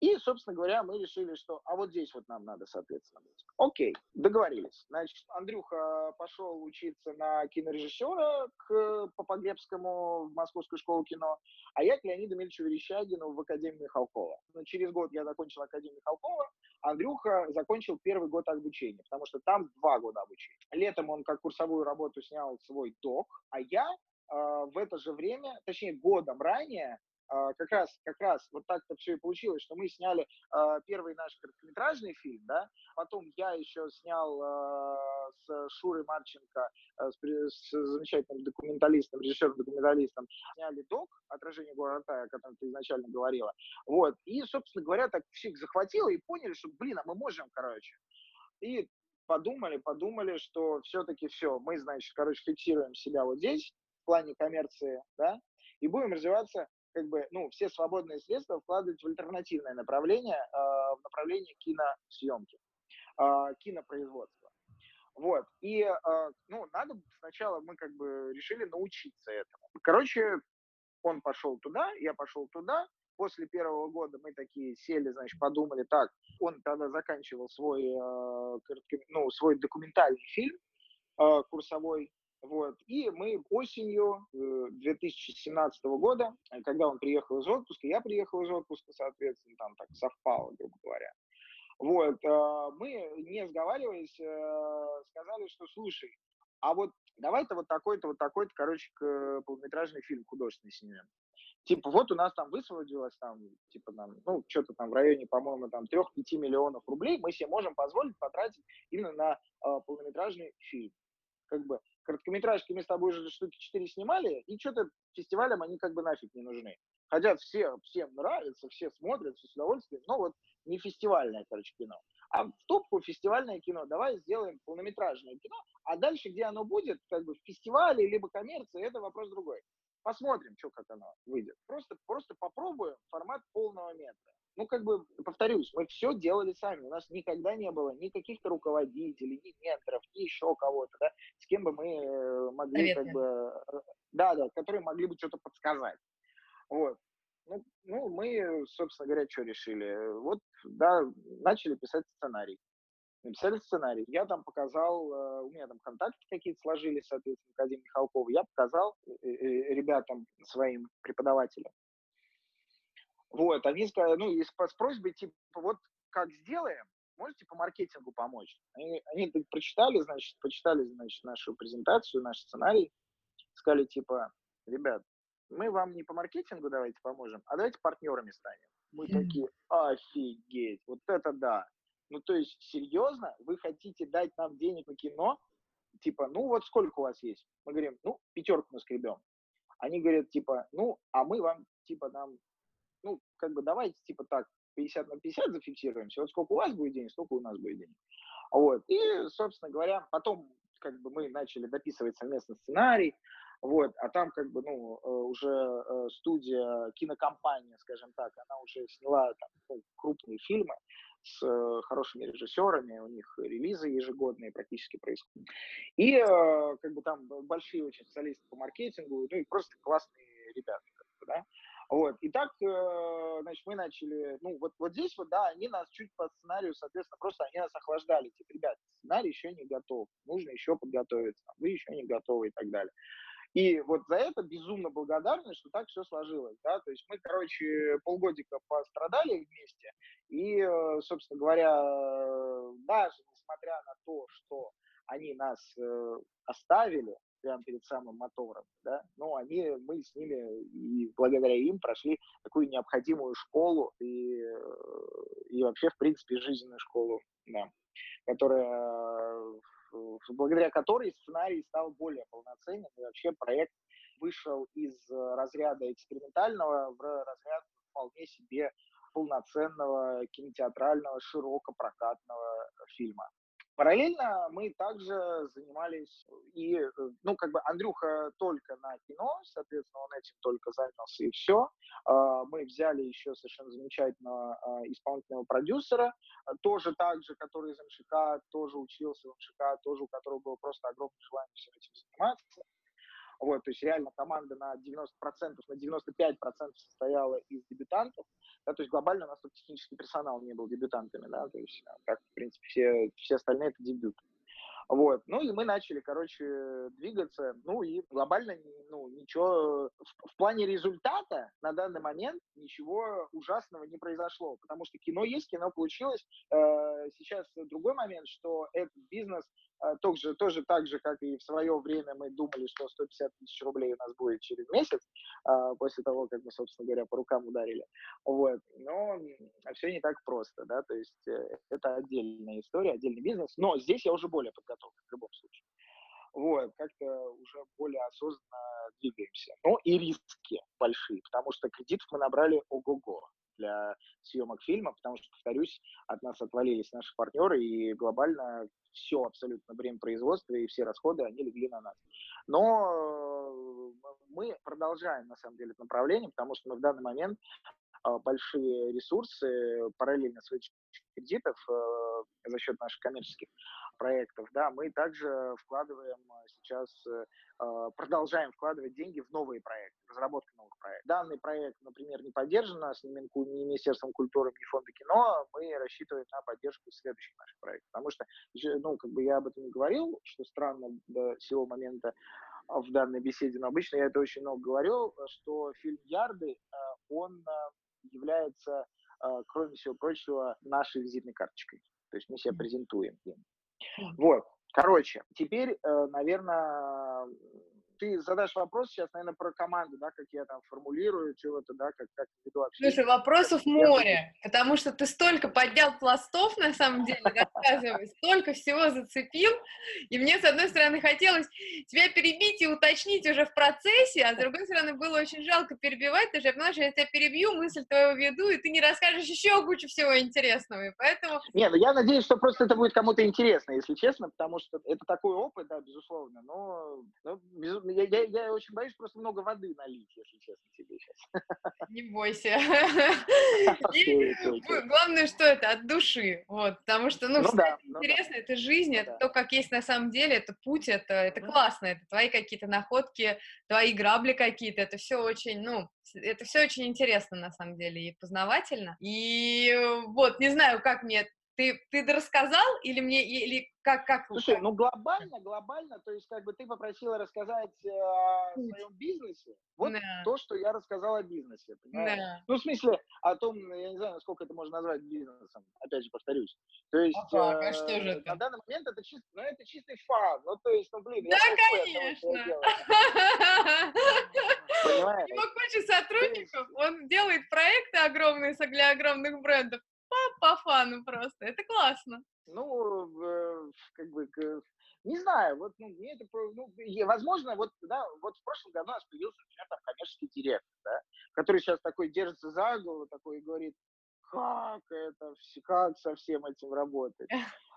И, собственно говоря, мы решили, что а вот здесь вот нам надо, соответственно, быть. Окей, договорились. Значит, Андрюха пошел учиться на кинорежиссера к Попогребскому в Московскую школу кино, а я к Леониду Мильчу Верещагину в Академию Михалкова. Но через год я закончил Академию Михалкова, Андрюха закончил первый год обучения, потому что там два года обучения. Летом он как курсовую работу снял свой док, а я в это же время, точнее годом ранее, а, как раз, как раз вот так-то все и получилось, что мы сняли э, первый наш короткометражный фильм, да, потом я еще снял с Шурой Марченко, с замечательным документалистом, режиссером-документалистом, сняли док «Отражение города», о котором ты изначально говорила, вот, и, собственно говоря, так всех захватило и поняли, что, блин, а мы можем, короче, и подумали, подумали, что все-таки все, мы, значит, короче, фиксируем себя вот здесь, в плане коммерции, да, и будем развиваться как бы, ну, все свободные средства вкладывать в альтернативное направление, э, в направление киносъемки, э, кинопроизводства. Вот. И, э, ну, надо сначала мы как бы решили научиться этому. Короче, он пошел туда, я пошел туда, после первого года мы такие сели, значит, подумали, так, он тогда заканчивал свой, ну, свой документальный фильм курсовой, вот. И мы осенью 2017 э, года, когда он приехал из отпуска, я приехал из отпуска, соответственно, там так совпало, грубо говоря. Вот, мы, не сговариваясь, сказали, что, слушай, а вот давай-то вот такой-то, вот такой-то, короче, полнометражный фильм художественный снимем. Типа, вот у нас там высвободилось там, типа, там, ну, что-то там в районе, по-моему, там 3-5 миллионов рублей, мы себе можем позволить потратить именно на э, полнометражный фильм. Как бы короткометражки мы с тобой уже штуки 4 снимали, и что-то фестивалям они как бы нафиг не нужны. Хотя все, всем нравится, все смотрят, все с удовольствием, но вот не фестивальное, короче, кино. А в топку фестивальное кино, давай сделаем полнометражное кино, а дальше, где оно будет, как бы в фестивале, либо коммерции, это вопрос другой. Посмотрим, что как оно выйдет. Просто, просто попробуем формат полного метра. Ну, как бы, повторюсь, мы все делали сами. У нас никогда не было ни каких-то руководителей, ни менторов, ни еще кого-то, да, с кем бы мы э, могли, Наверное. как бы, э, да, да, которые могли бы что-то подсказать. Вот. Ну, ну, мы, собственно говоря, что решили? Вот, да, начали писать сценарий написали сценарий. Я там показал, э, у меня там контакты какие-то сложились, соответственно, Академии Михалкова. Я показал э, э, ребятам, своим преподавателям. Вот, они сказали, ну, и с, с просьбой, типа, вот как сделаем, можете по маркетингу помочь? Они, они прочитали, значит, почитали, значит, нашу презентацию, наш сценарий, сказали, типа, ребят, мы вам не по маркетингу давайте поможем, а давайте партнерами станем. Мы такие, офигеть, вот это да. Ну, то есть, серьезно, вы хотите дать нам денег на кино? Типа, ну, вот сколько у вас есть? Мы говорим, ну, пятерку мы скребем. Они говорят, типа, ну, а мы вам, типа, нам, ну, как бы давайте, типа, так, 50 на 50 зафиксируемся. Вот сколько у вас будет денег, столько у нас будет денег. Вот. И, собственно говоря, потом как бы мы начали дописывать совместно сценарий, вот, а там как бы, ну, э, уже э, студия, кинокомпания, скажем так, она уже сняла там, ну, крупные фильмы, с э, хорошими режиссерами, у них релизы ежегодные практически происходят. И как бы там большие очень специалисты по маркетингу, ну и просто классные ребята, как бы, да. Вот, и так, э, значит, мы начали, ну, вот, вот здесь вот, да, они нас чуть по сценарию, соответственно, просто они нас охлаждали, типа, ребят, сценарий еще не готов, нужно еще подготовиться, вы еще не готовы и так далее. И вот за это безумно благодарны, что так все сложилось, да, то есть мы, короче, полгодика пострадали вместе, и, э, собственно говоря, даже несмотря на то, что они нас э, оставили прямо перед самым мотором, да, но они, мы с ними и благодаря им прошли такую необходимую школу и, и вообще, в принципе, жизненную школу, да, которая благодаря которой сценарий стал более полноценным, и вообще проект вышел из разряда экспериментального в разряд вполне себе полноценного кинотеатрального широкопрокатного фильма. Параллельно мы также занимались, и, э, ну, как бы Андрюха только на кино, соответственно, он этим только занялся, и все. А, мы взяли еще совершенно замечательного а, исполнительного продюсера, тоже так же, который из МШК, тоже учился в МШК, тоже у которого было просто огромное желание всем этим заниматься. Вот, то есть реально команда на 90%, на 95% состояла из дебютантов. Да, то есть глобально у нас тут технический персонал не был дебютантами, да, то есть как, в принципе, все, все остальные это дебюты. Вот. Ну и мы начали, короче, двигаться. Ну и глобально, ну, ничего, в, в плане результата на данный момент ничего ужасного не произошло, потому что кино есть, кино получилось. Э, сейчас другой момент, что этот бизнес тоже, тоже так же, как и в свое время мы думали, что 150 тысяч рублей у нас будет через месяц, э, после того, как мы, собственно говоря, по рукам ударили. Вот. Но все не так просто, да, то есть это отдельная история, отдельный бизнес. Но здесь я уже более подготовлен в любом случае. Вот, как-то уже более осознанно двигаемся. Ну и риски большие, потому что кредитов мы набрали ого-го для съемок фильма, потому что, повторюсь, от нас отвалились наши партнеры, и глобально все абсолютно время производства и все расходы, они легли на нас. Но э, мы продолжаем, на самом деле, это направление, потому что мы в данный момент большие ресурсы параллельно с кредитов за счет наших коммерческих проектов, да, мы также вкладываем сейчас, продолжаем вкладывать деньги в новые проекты, разработку новых проектов. Данный проект, например, не поддержан нас ни Министерством культуры, ни Фонда кино, мы рассчитываем на поддержку следующих наших проектов. Потому что, ну, как бы я об этом не говорил, что странно до сего момента, в данной беседе, но обычно я это очень много говорю, что фильм «Ярды», э, он э, является, э, кроме всего прочего, нашей визитной карточкой. То есть мы себя презентуем им. Вот. Короче, теперь, наверное, ты задашь вопрос сейчас, наверное, про команду, да, как я там формулирую чего-то, да, как, как веду общение. Слушай, вопросов я море, потому что ты столько поднял пластов, на самом деле, рассказывай, столько всего зацепил, и мне, с одной стороны, хотелось тебя перебить и уточнить уже в процессе, а с другой стороны, было очень жалко перебивать, потому что я что я тебя перебью, мысль твою веду, и ты не расскажешь еще кучу всего интересного, и поэтому... Не, ну я надеюсь, что просто это будет кому-то интересно, если честно, потому что это такой опыт, да, безусловно, но, но без, я, я, я очень боюсь просто много воды налить, если честно тебе сейчас. Не бойся. Главное, что это от души, вот, потому что, ну, ну интересно, это жизнь, ну это то, как есть на самом деле, это путь, это, это классно, это твои какие-то находки, твои грабли какие-то, это все очень, ну, это все очень интересно на самом деле и познавательно. И э, вот, не знаю, как мне ты, ты рассказал или мне, или как, как? Слушай, ну глобально, глобально, то есть как бы ты попросила рассказать э, о своем бизнесе, вот да. то, что я рассказал о бизнесе, понимаешь? Да. Ну, в смысле, о том, я не знаю, насколько это можно назвать бизнесом, опять же повторюсь. То есть, а, как, а что же это? на данный момент это, чисто, ну, это чистый фан, ну, то есть, ну, блин, да, я конечно! У него куча сотрудников, он делает проекты огромные для огромных брендов, по, по фану просто. Это классно. Ну, э, как бы, не знаю, вот, ну, мне это, ну, возможно, вот, да, вот в прошлом году у нас появился, например, там, коммерческий директор, да, который сейчас такой держится за голову, такой и говорит, как это, как со всем этим работать,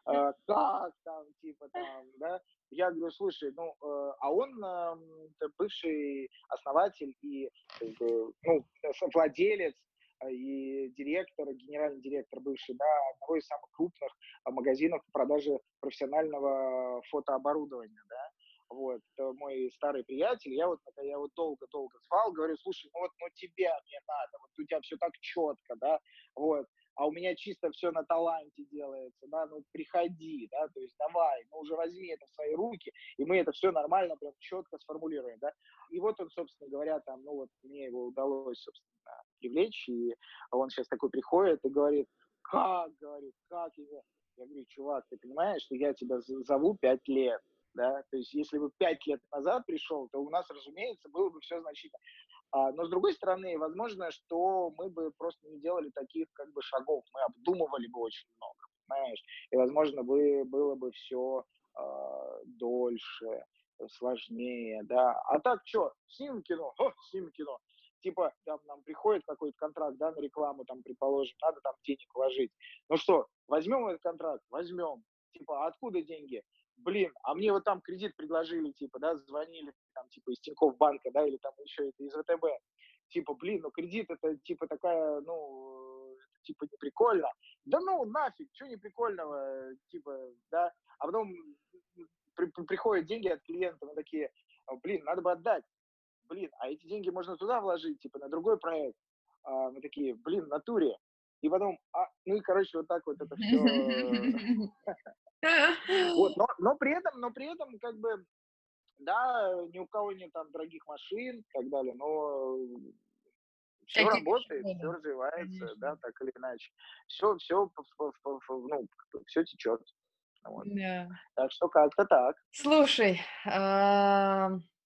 а, как там, типа, там, да, я говорю, слушай, ну, э, а он э, бывший основатель и, ну, владелец а, и директор, генеральный директор бывший, да, одного из самых крупных а, магазинов по продаже профессионального фотооборудования, да, вот, мой старый приятель, я вот, я его долго-долго звал, говорю, слушай, ну вот, ну тебе мне надо, вот у тебя все так четко, да, вот, а у меня чисто все на таланте делается, да, ну приходи, да, то есть давай, ну уже возьми это в свои руки, и мы это все нормально, прям четко сформулируем, да. И вот он, собственно говоря, там, ну вот мне его удалось, собственно, привлечь, и он сейчас такой приходит и говорит, как, говорит, как я? Я говорю, чувак, ты понимаешь, что я тебя зову пять лет, да, то есть если бы пять лет назад пришел, то у нас, разумеется, было бы все значительно. А, но с другой стороны, возможно, что мы бы просто не делали таких как бы шагов, мы обдумывали бы очень много, понимаешь, и, возможно, бы, было бы все а, дольше, сложнее, да. А так что, снимем кино? О, снимем кино типа, там нам приходит какой-то контракт, да, на рекламу, там, предположим, надо там денег вложить. Ну что, возьмем этот контракт? Возьмем. Типа, а откуда деньги? Блин, а мне вот там кредит предложили, типа, да, звонили, там, типа, из Тинькофф банка, да, или там еще это из ВТБ. Типа, блин, ну кредит это, типа, такая, ну, типа, не прикольно. Да ну, нафиг, что не прикольного, типа, да. А потом при, при, приходят деньги от клиента, мы такие, блин, надо бы отдать блин, а эти деньги можно туда вложить, типа на другой проект. А мы такие, блин, в натуре. И потом, а, ну и, короче, вот так вот это все. Вот, но, но при этом, но при этом, как бы, да, ни у кого нет там дорогих машин и так далее, но все Какие работает, все развивается, Конечно. да, так или иначе. Все, все, ну, все течет. Вот. Да. Так что как-то так. Слушай,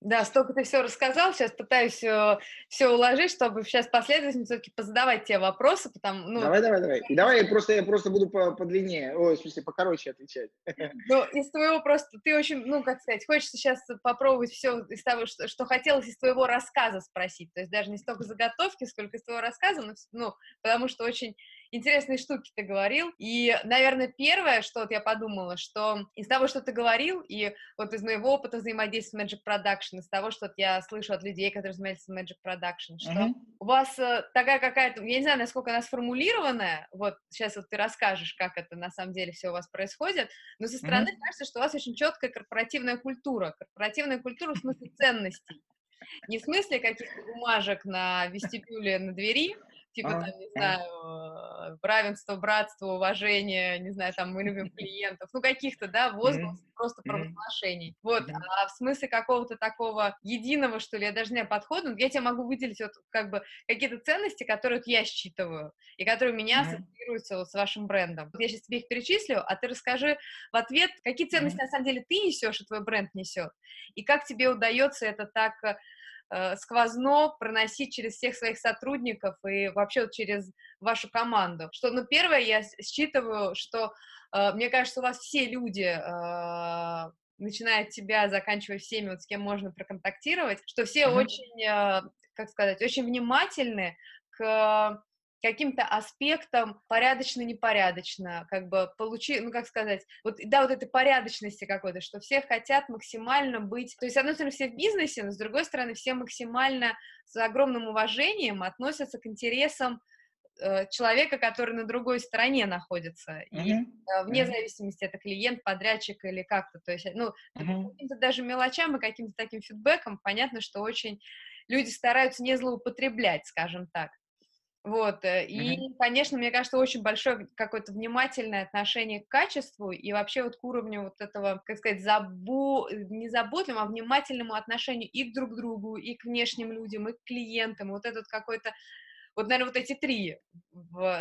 да, столько ты все рассказал, сейчас пытаюсь все, все уложить, чтобы сейчас последовательно все-таки позадавать те вопросы, потому, ну... Давай, давай, давай. И давай я просто, я просто буду по, подлиннее, ой, в смысле, покороче отвечать. Ну, из твоего просто, ты очень, ну, как сказать, хочется сейчас попробовать все из того, что, что хотелось из твоего рассказа спросить, то есть даже не столько заготовки, сколько из твоего рассказа, но, ну, потому что очень интересные штуки ты говорил, и, наверное, первое, что вот я подумала, что из того, что ты говорил, и вот из моего опыта взаимодействия с Magic Production, из того, что вот я слышу от людей, которые занимаются Magic Production, что mm-hmm. у вас э, такая какая-то, я не знаю, насколько она сформулированная, вот сейчас вот ты расскажешь, как это на самом деле все у вас происходит, но со стороны mm-hmm. кажется, что у вас очень четкая корпоративная культура, корпоративная культура в смысле ценностей, не в смысле каких-то бумажек на вестибюле на двери, типа, там, не знаю, равенство, братство, уважение, не знаю, там, мы любим клиентов, ну, каких-то, да, возгласов, просто провозглашений. Вот, а в смысле какого-то такого единого, что ли, я даже не подхода, ну, я тебе могу выделить вот, как бы, какие-то ценности, которые я считываю, и которые у меня ассоциируются вот с вашим брендом. Вот я сейчас тебе их перечислю, а ты расскажи в ответ, какие ценности, на самом деле, ты несешь, и твой бренд несет, и как тебе удается это так Э, сквозно проносить через всех своих сотрудников и вообще через вашу команду. Что, ну, первое, я считываю, что, э, мне кажется, у вас все люди э, начиная от тебя, заканчивая всеми, вот с кем можно проконтактировать, что все mm-hmm. очень, э, как сказать, очень внимательны к каким-то аспектом порядочно-непорядочно, как бы получи, ну, как сказать, вот, да, вот этой порядочности какой-то, что все хотят максимально быть, то есть, с одной стороны, все в бизнесе, но с другой стороны, все максимально с огромным уважением относятся к интересам э, человека, который на другой стороне находится, mm-hmm. и э, вне mm-hmm. зависимости, это клиент, подрядчик или как-то, то есть, ну, mm-hmm. каким-то даже мелочам и каким-то таким фидбэком понятно, что очень люди стараются не злоупотреблять, скажем так. Вот, э, и, mm-hmm. конечно, мне кажется, очень большое какое-то внимательное отношение к качеству и вообще вот к уровню вот этого, как сказать, забо... не заботливому, а внимательному отношению и к друг другу, и к внешним людям, и к клиентам, вот этот какой-то вот, наверное, вот эти три,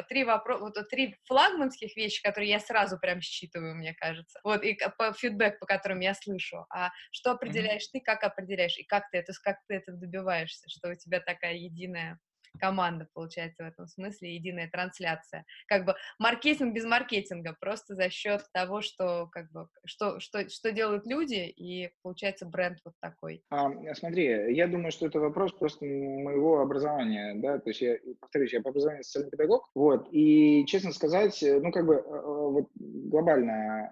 три вопроса, вот три флагманских вещи, которые я сразу прям считываю, мне кажется. Вот, и по фидбэк, по которым я слышу. А что определяешь mm-hmm. ты, как определяешь, и как ты это, как ты это добиваешься, что у тебя такая единая команда, получается, в этом смысле, единая трансляция. Как бы маркетинг без маркетинга, просто за счет того, что, как бы, что, что, что делают люди, и получается бренд вот такой. А, смотри, я думаю, что это вопрос просто моего образования, да, то есть я, повторюсь, я по образованию социальный педагог, вот, и, честно сказать, ну, как бы, э, э, вот, глобально,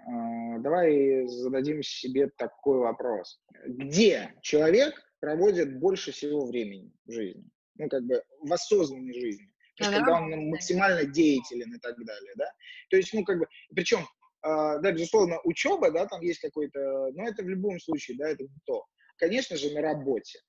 э, давай зададим себе такой вопрос. Где человек проводит больше всего времени в жизни? Ну, как бы в осознанной жизни. То есть, когда он максимально деятелен и так далее, да. То есть, ну, как бы, причем, э, да, безусловно, учеба, да, там есть какой-то, но это в любом случае, да, это не то. Конечно же, на работе.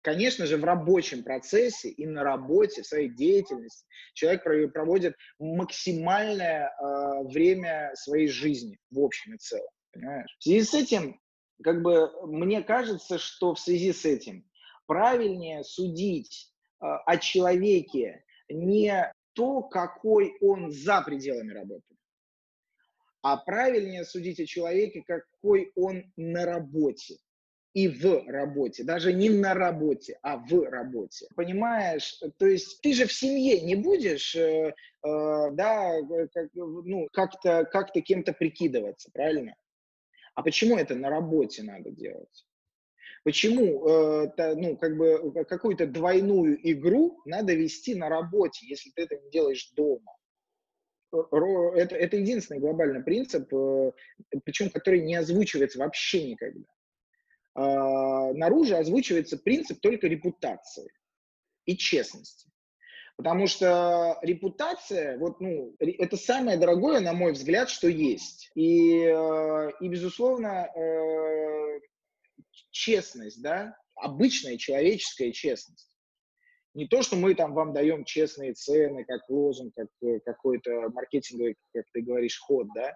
Конечно же, в рабочем процессе и на работе, в своей деятельности человек проводит максимальное э, время своей жизни в общем и целом, понимаешь? В связи с этим, как бы, мне кажется, что в связи с этим правильнее судить э, о человеке не то, какой он за пределами работы, а правильнее судить о человеке, какой он на работе и в работе, даже не на работе, а в работе. Понимаешь, то есть ты же в семье не будешь, э, э, да, как, ну, как-то как кем-то прикидываться, правильно? А почему это на работе надо делать? Почему э, ну, как бы э, какую-то двойную игру надо вести на работе, если ты это не делаешь дома? Это, это единственный глобальный принцип, э, причем который не озвучивается вообще никогда. Э, наружу озвучивается принцип только репутации и честности. Потому что репутация, вот, ну, это самое дорогое, на мой взгляд, что есть. И, э, и безусловно, э, честность, да, обычная человеческая честность. Не то, что мы там вам даем честные цены, как лозунг, как э, какой-то маркетинговый, как ты говоришь, ход, да,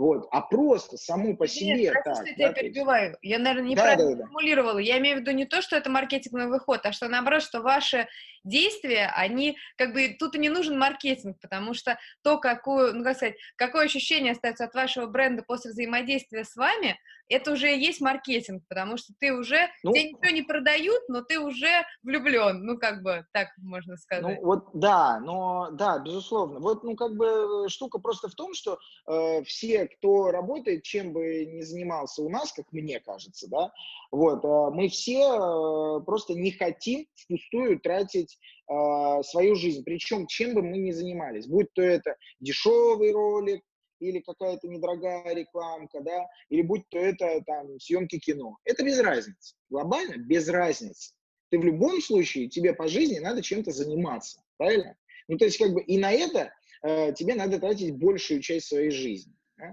вот, а просто само по себе Нет, так. Прости, да, я перебиваю. Я, наверное, неправильно да, да, формулировала. Я имею в виду не то, что это маркетинговый ход, а что наоборот, что ваши действия, они как бы тут и не нужен маркетинг, потому что то, какую, ну как сказать, какое ощущение остается от вашего бренда после взаимодействия с вами, это уже и есть маркетинг, потому что ты уже, ну, тебе ничего не продают, но ты уже влюблен, ну, как бы, так можно сказать. Ну, вот, да, но, да, безусловно. Вот, ну, как бы, штука просто в том, что э, все, кто работает, чем бы ни занимался у нас, как мне кажется, да, вот, э, мы все э, просто не хотим впустую тратить э, свою жизнь, причем чем бы мы ни занимались, будь то это дешевый ролик, или какая-то недорогая рекламка, да, или будь то это там съемки кино. Это без разницы. Глобально без разницы. Ты в любом случае, тебе по жизни надо чем-то заниматься, правильно? Ну, то есть, как бы, и на это э, тебе надо тратить большую часть своей жизни. Да?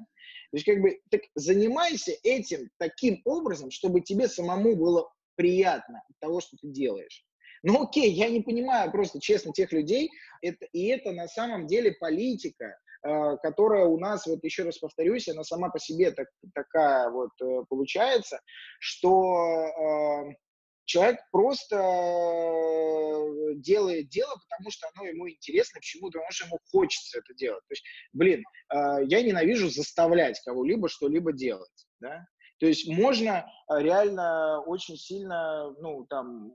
То есть, как бы, так занимайся этим таким образом, чтобы тебе самому было приятно от того, что ты делаешь. Ну окей, я не понимаю просто, честно, тех людей, это, и это на самом деле политика, которая у нас, вот еще раз повторюсь, она сама по себе так, такая вот э, получается, что э, человек просто делает дело, потому что оно ему интересно, почему-то, потому что ему хочется это делать. То есть, блин, я ненавижу заставлять кого-либо что-либо делать, да, то есть можно э, реально очень сильно, ну, там,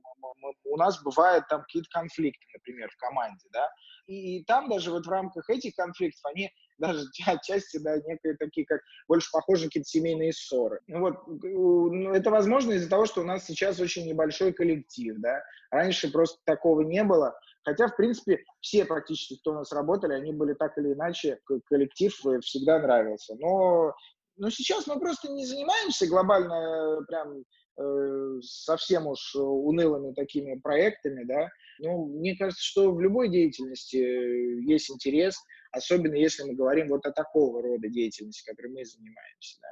у нас бывают там какие-то конфликты, например, в команде, да, и, и там даже вот в рамках этих конфликтов они даже отчасти, да, некие такие, как больше похожи какие-то семейные ссоры. Ну вот, ну, это возможно из-за того, что у нас сейчас очень небольшой коллектив, да, раньше просто такого не было, Хотя, в принципе, все практически, кто у нас работали, они были так или иначе, коллектив э, всегда нравился. Но но сейчас мы просто не занимаемся глобально э, прям э, совсем уж унылыми такими проектами, да. Ну, мне кажется, что в любой деятельности э, есть интерес, особенно если мы говорим вот о такого рода деятельности, которой мы занимаемся, да,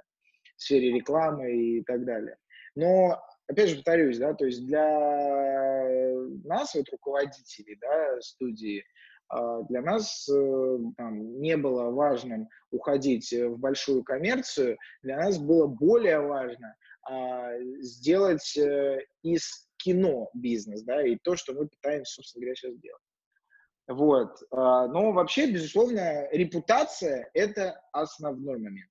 в сфере рекламы и так далее. Но, опять же, повторюсь, да, то есть для нас, вот руководителей, да, студии, для нас э, там, не было важным уходить в большую коммерцию, для нас было более важно а, сделать э, из кино бизнес, да, и то, что мы пытаемся, собственно говоря, сейчас делать. Вот. А, но вообще, безусловно, репутация – это основной момент.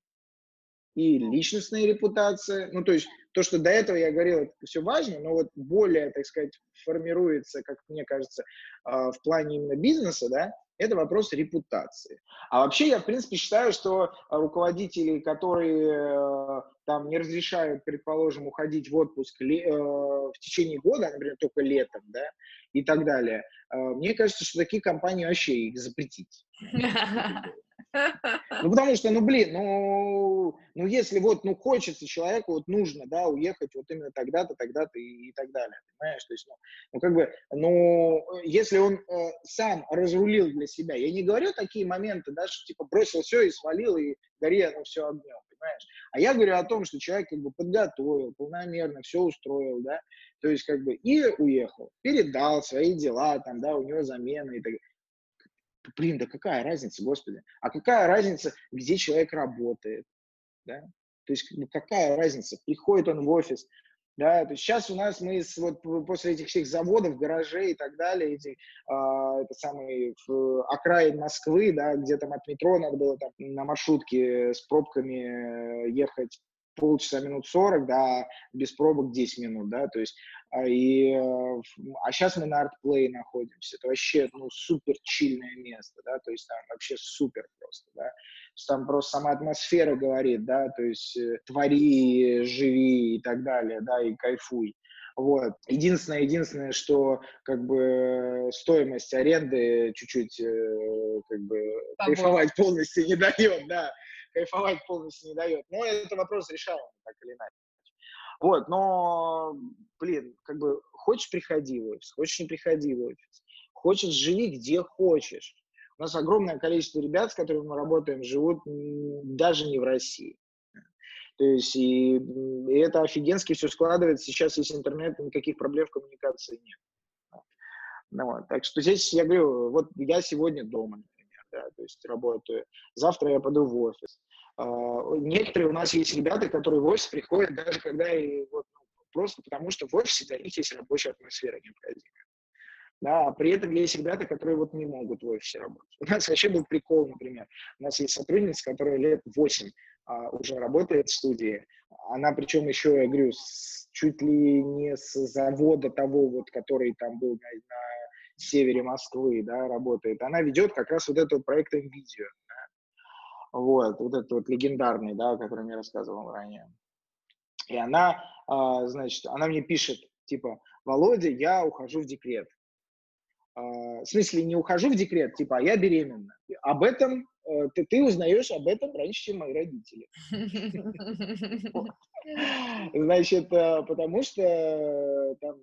И личностная репутация, ну, то есть то, что до этого я говорил, это все важно, но вот более, так сказать, формируется, как мне кажется, а, в плане именно бизнеса, да, это вопрос репутации. А вообще я, в принципе, считаю, что руководители, которые э, там не разрешают, предположим, уходить в отпуск э, в течение года, например, только летом, да, и так далее, э, мне кажется, что такие компании вообще их запретить. Ну, потому что, ну, блин, ну, ну, если вот, ну, хочется человеку, вот нужно, да, уехать вот именно тогда-то, тогда-то и, и так далее, понимаешь? То есть, ну, ну как бы, ну, если он э, сам разрулил для себя, я не говорю такие моменты, да, что, типа, бросил все и свалил, и гори оно все огнем, понимаешь? А я говорю о том, что человек, как бы, подготовил, полномерно все устроил, да, то есть, как бы, и уехал, передал свои дела, там, да, у него замена и так далее блин, да какая разница, господи, а какая разница, где человек работает, да, то есть ну, какая разница, приходит он в офис, да, то есть сейчас у нас мы с, вот после этих всех заводов, гаражей и так далее, эти, а, это самый в окраин Москвы, да, где там от метро надо было там на маршрутке с пробками э, ехать полчаса, минут 40, да, без пробок 10 минут, да, то есть, а, и, э, а сейчас мы на артплей находимся, это вообще, ну, супер чильное место, да, то есть там вообще супер просто, да, там просто сама атмосфера говорит, да, то есть э, твори, живи и так далее, да, и кайфуй. Вот. Единственное, единственное, что как бы стоимость аренды чуть-чуть э, как бы кайфовать полностью не дает, да кайфовать полностью не дает. Но это вопрос решаемый, так или иначе. Вот, но, блин, как бы, хочешь приходи в офис, хочешь не приходи в офис, хочешь живи где хочешь. У нас огромное количество ребят, с которыми мы работаем, живут даже не в России. То есть, и, и это офигенски все складывается. Сейчас есть интернет, никаких проблем в коммуникации нет. Ну, вот. Так что здесь я говорю, вот я сегодня дома, да, то есть работаю. Завтра я пойду в офис. Uh, некоторые у нас есть ребята, которые в офис приходят даже когда и вот, ну, просто потому, что в офисе для них есть рабочая атмосфера необходимая. Да, а при этом есть ребята, которые вот не могут в офисе работать. У нас вообще был прикол, например. У нас есть сотрудница, которая лет 8 а, уже работает в студии. Она причем еще, я говорю, с, чуть ли не с завода того, вот, который там был на, на севере Москвы, да, работает. Она ведет как раз вот этот проект NVIDIA. Да? Вот, вот этот вот легендарный, да, о котором я рассказывал ранее. И она, а, значит, она мне пишет, типа, Володя, я ухожу в декрет. А, в смысле, не ухожу в декрет, типа, а я беременна. Об этом э, ты, ты узнаешь об этом раньше, чем мои родители. Значит, э, потому что э, там,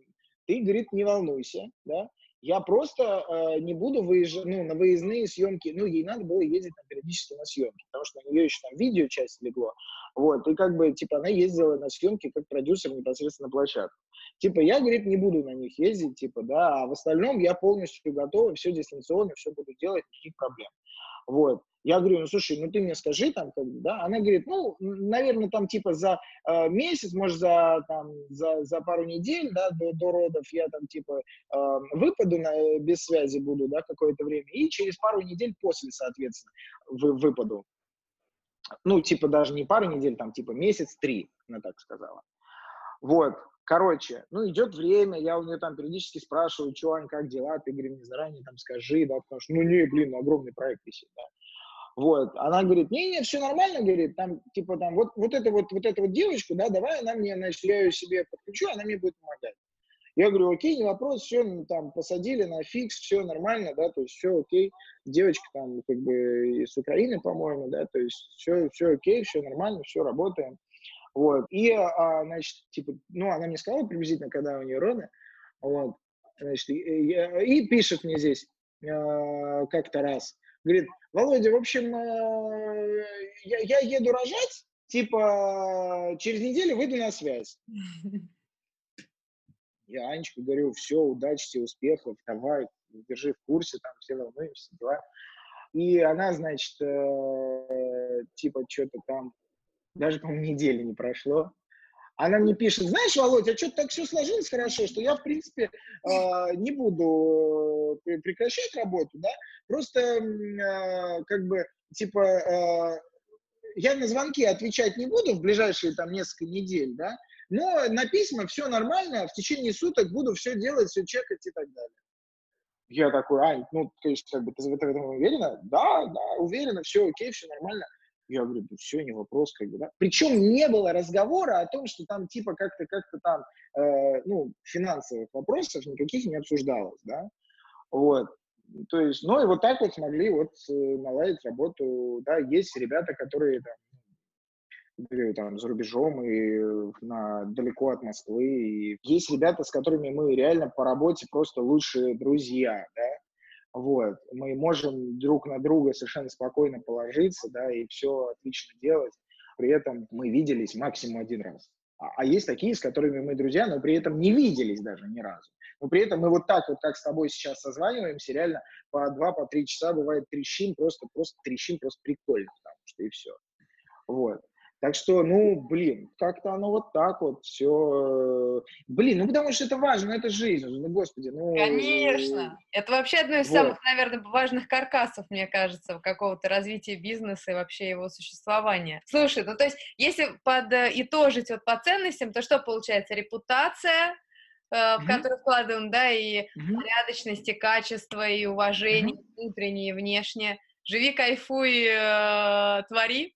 ты, говорит, не волнуйся, да, я просто э, не буду выезжать, ну, на выездные съемки, ну, ей надо было ездить там, периодически на съемки, потому что на нее еще там видео часть легло, вот, и как бы, типа, она ездила на съемки как продюсер непосредственно на площадку. Типа, я, говорит, не буду на них ездить, типа, да, а в остальном я полностью готова, все дистанционно, все буду делать, никаких проблем. Вот. Я говорю, ну слушай, ну ты мне скажи там, как бы, да, она говорит, ну, наверное, там типа за э, месяц, может, за, там, за, за пару недель, да, до, до родов я там типа э, выпаду на, э, без связи буду, да, какое-то время, и через пару недель после, соответственно, вы, выпаду. Ну, типа даже не пару недель, там типа месяц-три, она так сказала. Вот, короче, ну, идет время, я у нее там периодически спрашиваю, что, Ань, как дела, ты, говорит, мне заранее там скажи, да, потому что, ну, не, блин, огромный проект висит, да. Вот, она говорит, не, не, все нормально, говорит, там, типа, там, вот, вот это вот, вот эту вот девочку, да, давай она мне, значит, я ее себе подключу, она мне будет помогать. Я говорю, окей, не вопрос, все, ну, там, посадили на фикс, все нормально, да, то есть все окей. Девочка там, как бы, из Украины, по-моему, да, то есть все, все окей, все нормально, все работаем. Вот, и, а, значит, типа, ну, она мне сказала приблизительно, когда у нее роды, вот, значит, и, и, и пишет мне здесь э, как-то раз, говорит, Володя, в общем, э, я, я еду рожать, типа, через неделю выйду на связь. Я Анечка говорю, все, удачи тебе, успехов, давай, держи в курсе, там все волнуемся, дела. И она, значит, э, типа, что-то там, даже, по-моему, недели не прошло, она мне пишет, знаешь, Володя, а что-то так все сложилось хорошо, что я, в принципе, э, не буду э, прекращать работу, да, просто, э, как бы, типа, э, я на звонки отвечать не буду в ближайшие там несколько недель, да, но на письма все нормально, в течение суток буду все делать, все чекать и так далее. Я такой, Ань, ну, есть, как бы, ты в этом уверена? Да, да, уверена, все окей, все нормально. Я говорю, да все, не вопрос, как бы, да. Причем не было разговора о том, что там типа как-то, как-то там, э, ну, финансовых вопросов никаких не обсуждалось, да. Вот. То есть, ну и вот так вот смогли вот э, наладить работу, да, есть ребята, которые там, там за рубежом и на, далеко от Москвы. И есть ребята, с которыми мы реально по работе просто лучшие друзья, да, вот, мы можем друг на друга совершенно спокойно положиться, да, и все отлично делать, при этом мы виделись максимум один раз. А, а есть такие, с которыми мы друзья, но при этом не виделись даже ни разу. Но при этом мы вот так вот, как с тобой сейчас созваниваемся, реально по два, по три часа бывает трещин, просто, просто трещин, просто прикольно, потому что и все. Вот. Так что, ну, блин, как-то оно вот так вот все. Блин, ну потому что это важно, это жизнь, ну, господи, ну... Конечно. Это вообще одно из вот. самых, наверное, важных каркасов, мне кажется, какого-то развития бизнеса и вообще его существования. Слушай, ну то есть, если подытожить вот по ценностям, то что получается? Репутация, э, в mm-hmm. которую вкладываем, да, и mm-hmm. порядочность, и качество, и уважение mm-hmm. внутреннее и внешнее. Живи, кайфуй, э, твори.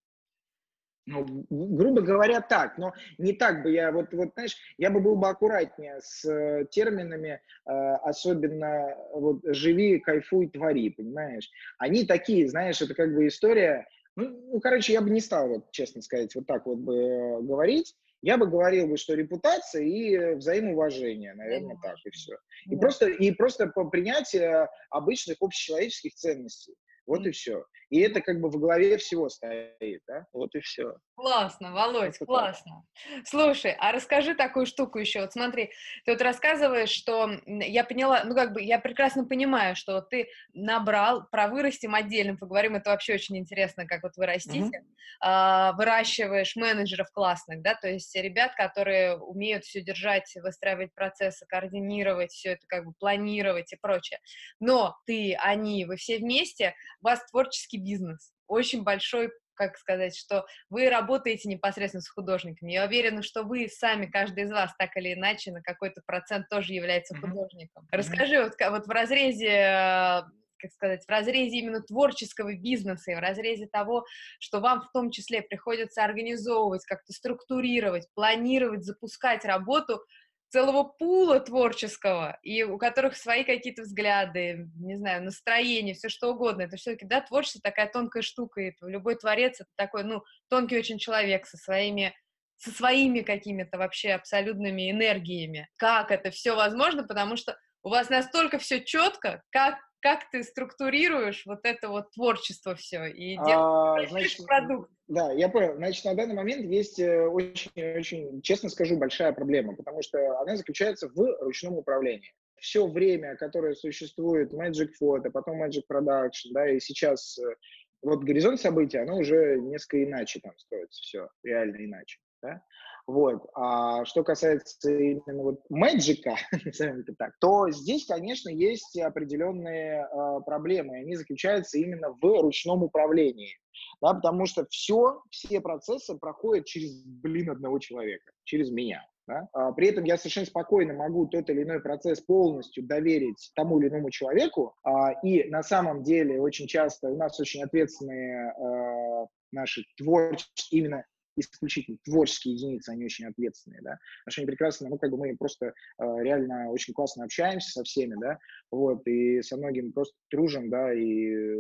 Ну, грубо говоря, так, но не так бы я, вот, вот знаешь, я бы был бы аккуратнее с э, терминами, э, особенно вот «живи, кайфуй, твори», понимаешь? Они такие, знаешь, это как бы история, ну, ну короче, я бы не стал, вот, честно сказать, вот так вот бы э, говорить, я бы говорил бы, что репутация и взаимоуважение, наверное, так, и все. И просто, и просто по принятию обычных общечеловеческих ценностей. Вот и все. И это как бы в голове всего стоит, да? Вот и все. Классно, Володь, это классно. Так. Слушай, а расскажи такую штуку еще. Вот смотри, ты вот рассказываешь, что я поняла, ну как бы я прекрасно понимаю, что ты набрал, про вырастим отдельно поговорим, это вообще очень интересно, как вот вы растите, mm-hmm. а, выращиваешь менеджеров классных, да, то есть ребят, которые умеют все держать, выстраивать процессы, координировать все это, как бы планировать и прочее. Но ты, они, вы все вместе, у вас творческий бизнес, очень большой как сказать, что вы работаете непосредственно с художниками. Я уверена, что вы сами, каждый из вас, так или иначе, на какой-то процент тоже является художником. Mm-hmm. Расскажи, вот, вот в разрезе как сказать, в разрезе именно творческого бизнеса и в разрезе того, что вам в том числе приходится организовывать, как-то структурировать, планировать, запускать работу целого пула творческого, и у которых свои какие-то взгляды, не знаю, настроение, все что угодно. Это все-таки, да, творчество такая тонкая штука, и любой творец — это такой, ну, тонкий очень человек со своими со своими какими-то вообще абсолютными энергиями. Как это все возможно? Потому что у вас настолько все четко, как как ты структурируешь вот это вот творчество все и делаешь а, значит, продукт? Да, я понял. Значит, на данный момент есть очень-очень, э, честно скажу, большая проблема, потому что она заключается в ручном управлении. Все время, которое существует Magic Photo, потом Magic Production, да, и сейчас э, вот горизонт событий, оно уже несколько иначе там строится все, реально иначе, да. Вот. А что касается именно вот мэджика, так, то здесь, конечно, есть определенные э, проблемы. Они заключаются именно в ручном управлении. Да, потому что все, все процессы проходят через, блин, одного человека, через меня. Да? А, при этом я совершенно спокойно могу тот или иной процесс полностью доверить тому или иному человеку. А, и на самом деле очень часто у нас очень ответственные а, наши творческие, именно исключительно творческие единицы, они очень ответственные, да, потому что они прекрасно, ну, как бы мы просто э, реально очень классно общаемся со всеми, да, вот, и со многими просто дружим, да, и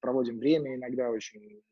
проводим время иногда очень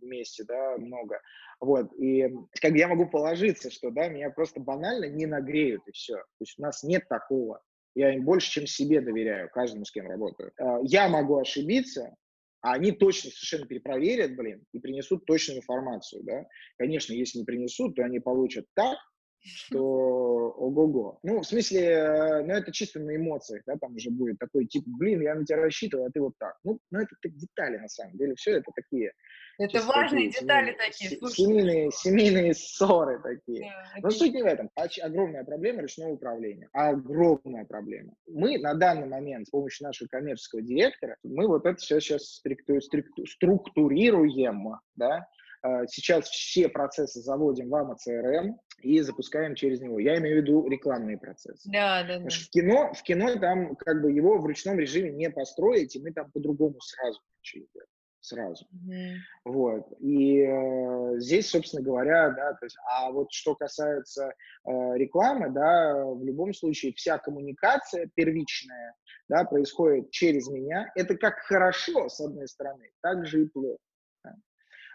вместе, да, много, вот, и как бы я могу положиться, что, да, меня просто банально не нагреют, и все, то есть у нас нет такого, я им больше, чем себе доверяю, каждому, с кем работаю. Э, я могу ошибиться, а они точно совершенно перепроверят, блин, и принесут точную информацию, да. Конечно, если не принесут, то они получат так, что ого-го. Ну, в смысле, э, ну, это чисто на эмоциях, да, там уже будет такой тип, блин, я на тебя рассчитывал, а ты вот так. Ну, ну это детали, на самом деле, все это такие это важные такие, детали такие. Семейные, семейные ссоры такие. Да, Но суть не в этом. Огромная проблема ручного управления. Огромная проблема. Мы на данный момент с помощью нашего коммерческого директора, мы вот это все сейчас структурируем, да, Сейчас все процессы заводим в AMA и запускаем через него. Я имею в виду рекламные процессы. Да, да, да. В кино, в кино там как бы его в ручном режиме не построить, и мы там по-другому сразу начали делать сразу. Mm-hmm. Вот. И э, здесь, собственно говоря, да, то есть, а вот что касается э, рекламы, да, в любом случае вся коммуникация первичная, да, происходит через меня. Это как хорошо, с одной стороны, так же и плохо.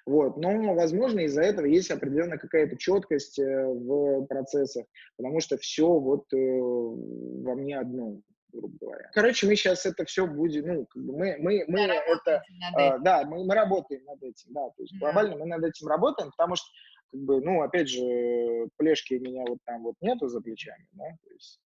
Вот. Но, возможно, из-за этого есть определенная какая-то четкость э, в процессах, потому что все вот э, во мне одно грубо говоря. Короче, мы сейчас это все будем, ну, как бы мы, мы, мы да, это, э, да, мы, мы работаем над этим, да, то есть глобально мы над этим работаем, потому что, как бы, ну, опять же, плешки у меня вот там вот нету за плечами, да, то есть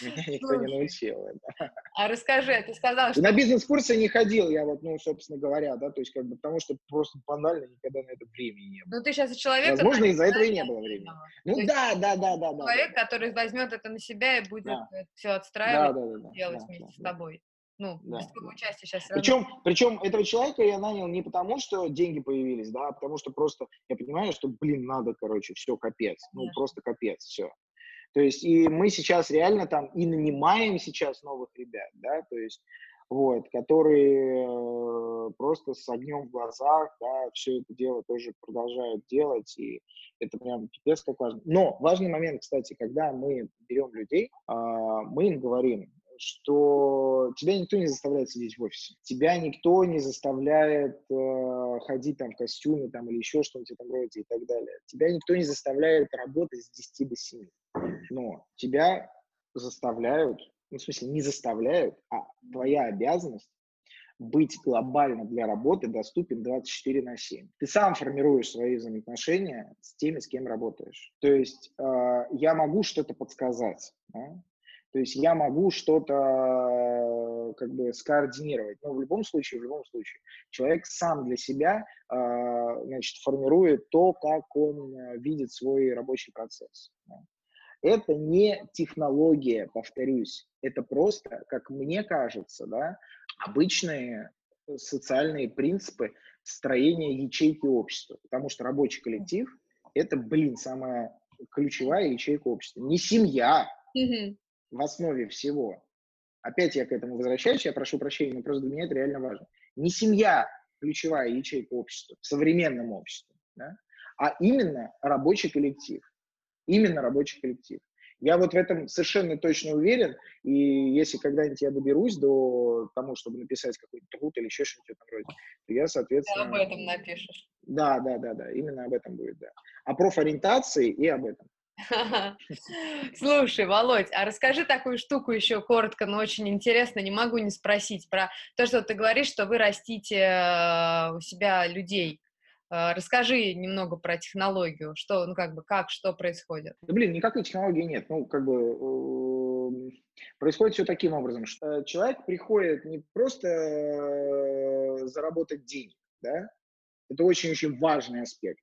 меня никто не научил. Да. А расскажи, ты сказал, что... На бизнес-курсы не ходил я, вот, ну, собственно говоря, да, то есть, как бы, потому что просто банально никогда на это времени не было. Ну, ты сейчас человек... Возможно, из-за этого и не было времени. Ну, да, да, да, да. Человек, да, который возьмет это на себя и будет да. все отстраивать, да, да, да, делать да, вместе да, с тобой. Ну, да, без твоего участия сейчас. Причем, причем этого человека я нанял не потому, что деньги появились, да, а потому что просто я понимаю, что, блин, надо, короче, все, капец. Ну, просто капец, все. То есть и мы сейчас реально там и нанимаем сейчас новых ребят, да, то есть вот, которые э, просто с огнем в глазах, да, все это дело тоже продолжают делать, и это прям пипец как важно. Но важный момент, кстати, когда мы берем людей, э, мы им говорим, что тебя никто не заставляет сидеть в офисе, тебя никто не заставляет э, ходить там в костюме там, или еще что-нибудь в этом роде и так далее. Тебя никто не заставляет работать с 10 до 7 но тебя заставляют, ну, в смысле, не заставляют, а твоя обязанность быть глобально для работы доступен 24 на 7. Ты сам формируешь свои взаимоотношения с теми, с кем работаешь. То есть э, я могу что-то подсказать, да? То есть я могу что-то э, как бы скоординировать, но в любом случае, в любом случае, человек сам для себя э, значит, формирует то, как он э, видит свой рабочий процесс. Это не технология, повторюсь, это просто, как мне кажется, да, обычные социальные принципы строения ячейки общества, потому что рабочий коллектив – это, блин, самая ключевая ячейка общества. Не семья. В основе всего. Опять я к этому возвращаюсь, я прошу прощения, но просто для меня это реально важно. Не семья ключевая ячейка общества в современном обществе, да? а именно рабочий коллектив. Именно рабочий коллектив. Я вот в этом совершенно точно уверен, и если когда-нибудь я доберусь до тому, чтобы написать какой-то труд или еще что-нибудь в этом роде, то я, соответственно... Ты об этом напишешь. Да, да, да, да, именно об этом будет, да. О профориентации и об этом. Слушай, Володь, а расскажи такую штуку еще коротко, но очень интересно, не могу не спросить про то, что ты говоришь, что вы растите э, у себя людей. Э, расскажи немного про технологию, что, ну, как бы, как, что происходит. Да, блин, никакой технологии нет. Ну, как бы, эм, происходит все таким образом, что человек приходит не просто э, заработать денег, да, это очень-очень важный аспект.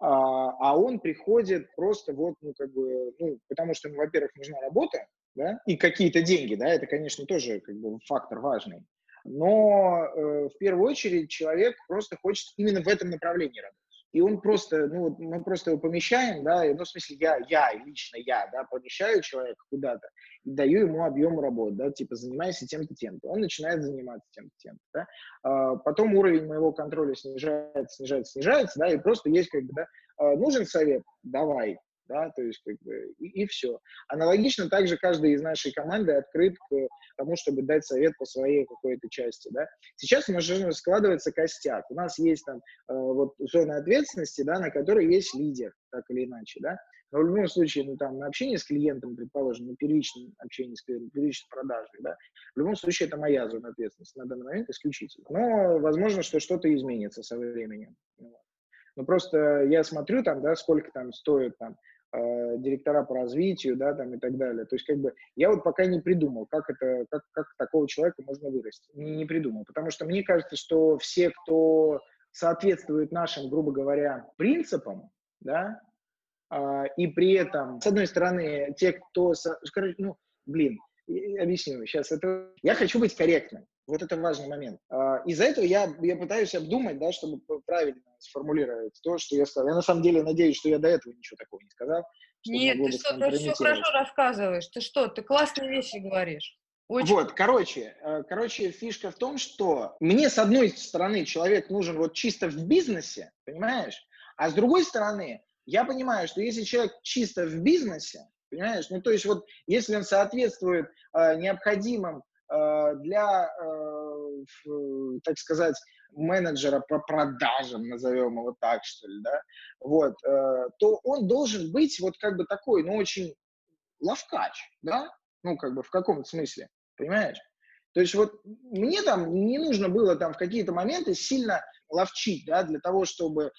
А, а он приходит просто вот, ну, как бы, ну, потому что, во-первых, нужна работа, да, и какие-то деньги, да, это, конечно, тоже как бы фактор важный но э, в первую очередь человек просто хочет именно в этом направлении работать. И он просто, ну, мы просто его помещаем, да, ну, в смысле, я, я, лично я, да, помещаю человека куда-то и даю ему объем работы, да, типа, занимайся тем-то, тем-то. Он начинает заниматься тем-то, тем-то, да. А, потом уровень моего контроля снижается, снижается, снижается, да, и просто есть, как бы, да, а, нужен совет, давай, да, то есть как бы и, и все. Аналогично также каждый из нашей команды открыт к тому, чтобы дать совет по своей какой-то части, да. Сейчас у нас же складывается костяк, у нас есть там э, вот зона ответственности, да, на которой есть лидер, так или иначе, да, но в любом случае, ну, там, на общение с клиентом, предположим, на первичном общении с клиентом, первичной продажей, да, в любом случае это моя зона ответственности на данный момент исключительно. Но возможно, что что-то изменится со временем. Но просто я смотрю там, да, сколько там стоит там директора по развитию, да, там и так далее. То есть, как бы, я вот пока не придумал, как это, как, как такого человека можно вырасти. Не, не придумал, потому что мне кажется, что все, кто соответствует нашим, грубо говоря, принципам, да, э, и при этом, с одной стороны, те, кто, скажем, ну, блин, объясню сейчас, это, я хочу быть корректным, вот это важный момент. А, из-за этого я, я пытаюсь обдумать, да, чтобы правильно сформулировать то, что я сказал. Я на самом деле надеюсь, что я до этого ничего такого не сказал. Нет, ты что, ты все хорошо рассказываешь. Ты что, ты классные вещи говоришь. Очень... Вот, короче, э, короче, фишка в том, что мне, с одной стороны, человек нужен вот чисто в бизнесе, понимаешь? А с другой стороны, я понимаю, что если человек чисто в бизнесе, понимаешь, ну то есть вот если он соответствует э, необходимым для, э, так сказать, менеджера по продажам, назовем его так, что ли, да, вот, э, то он должен быть вот как бы такой, ну, очень ловкач, да, ну, как бы в каком-то смысле, понимаешь? То есть вот мне там не нужно было там в какие-то моменты сильно ловчить, да, для того, чтобы э,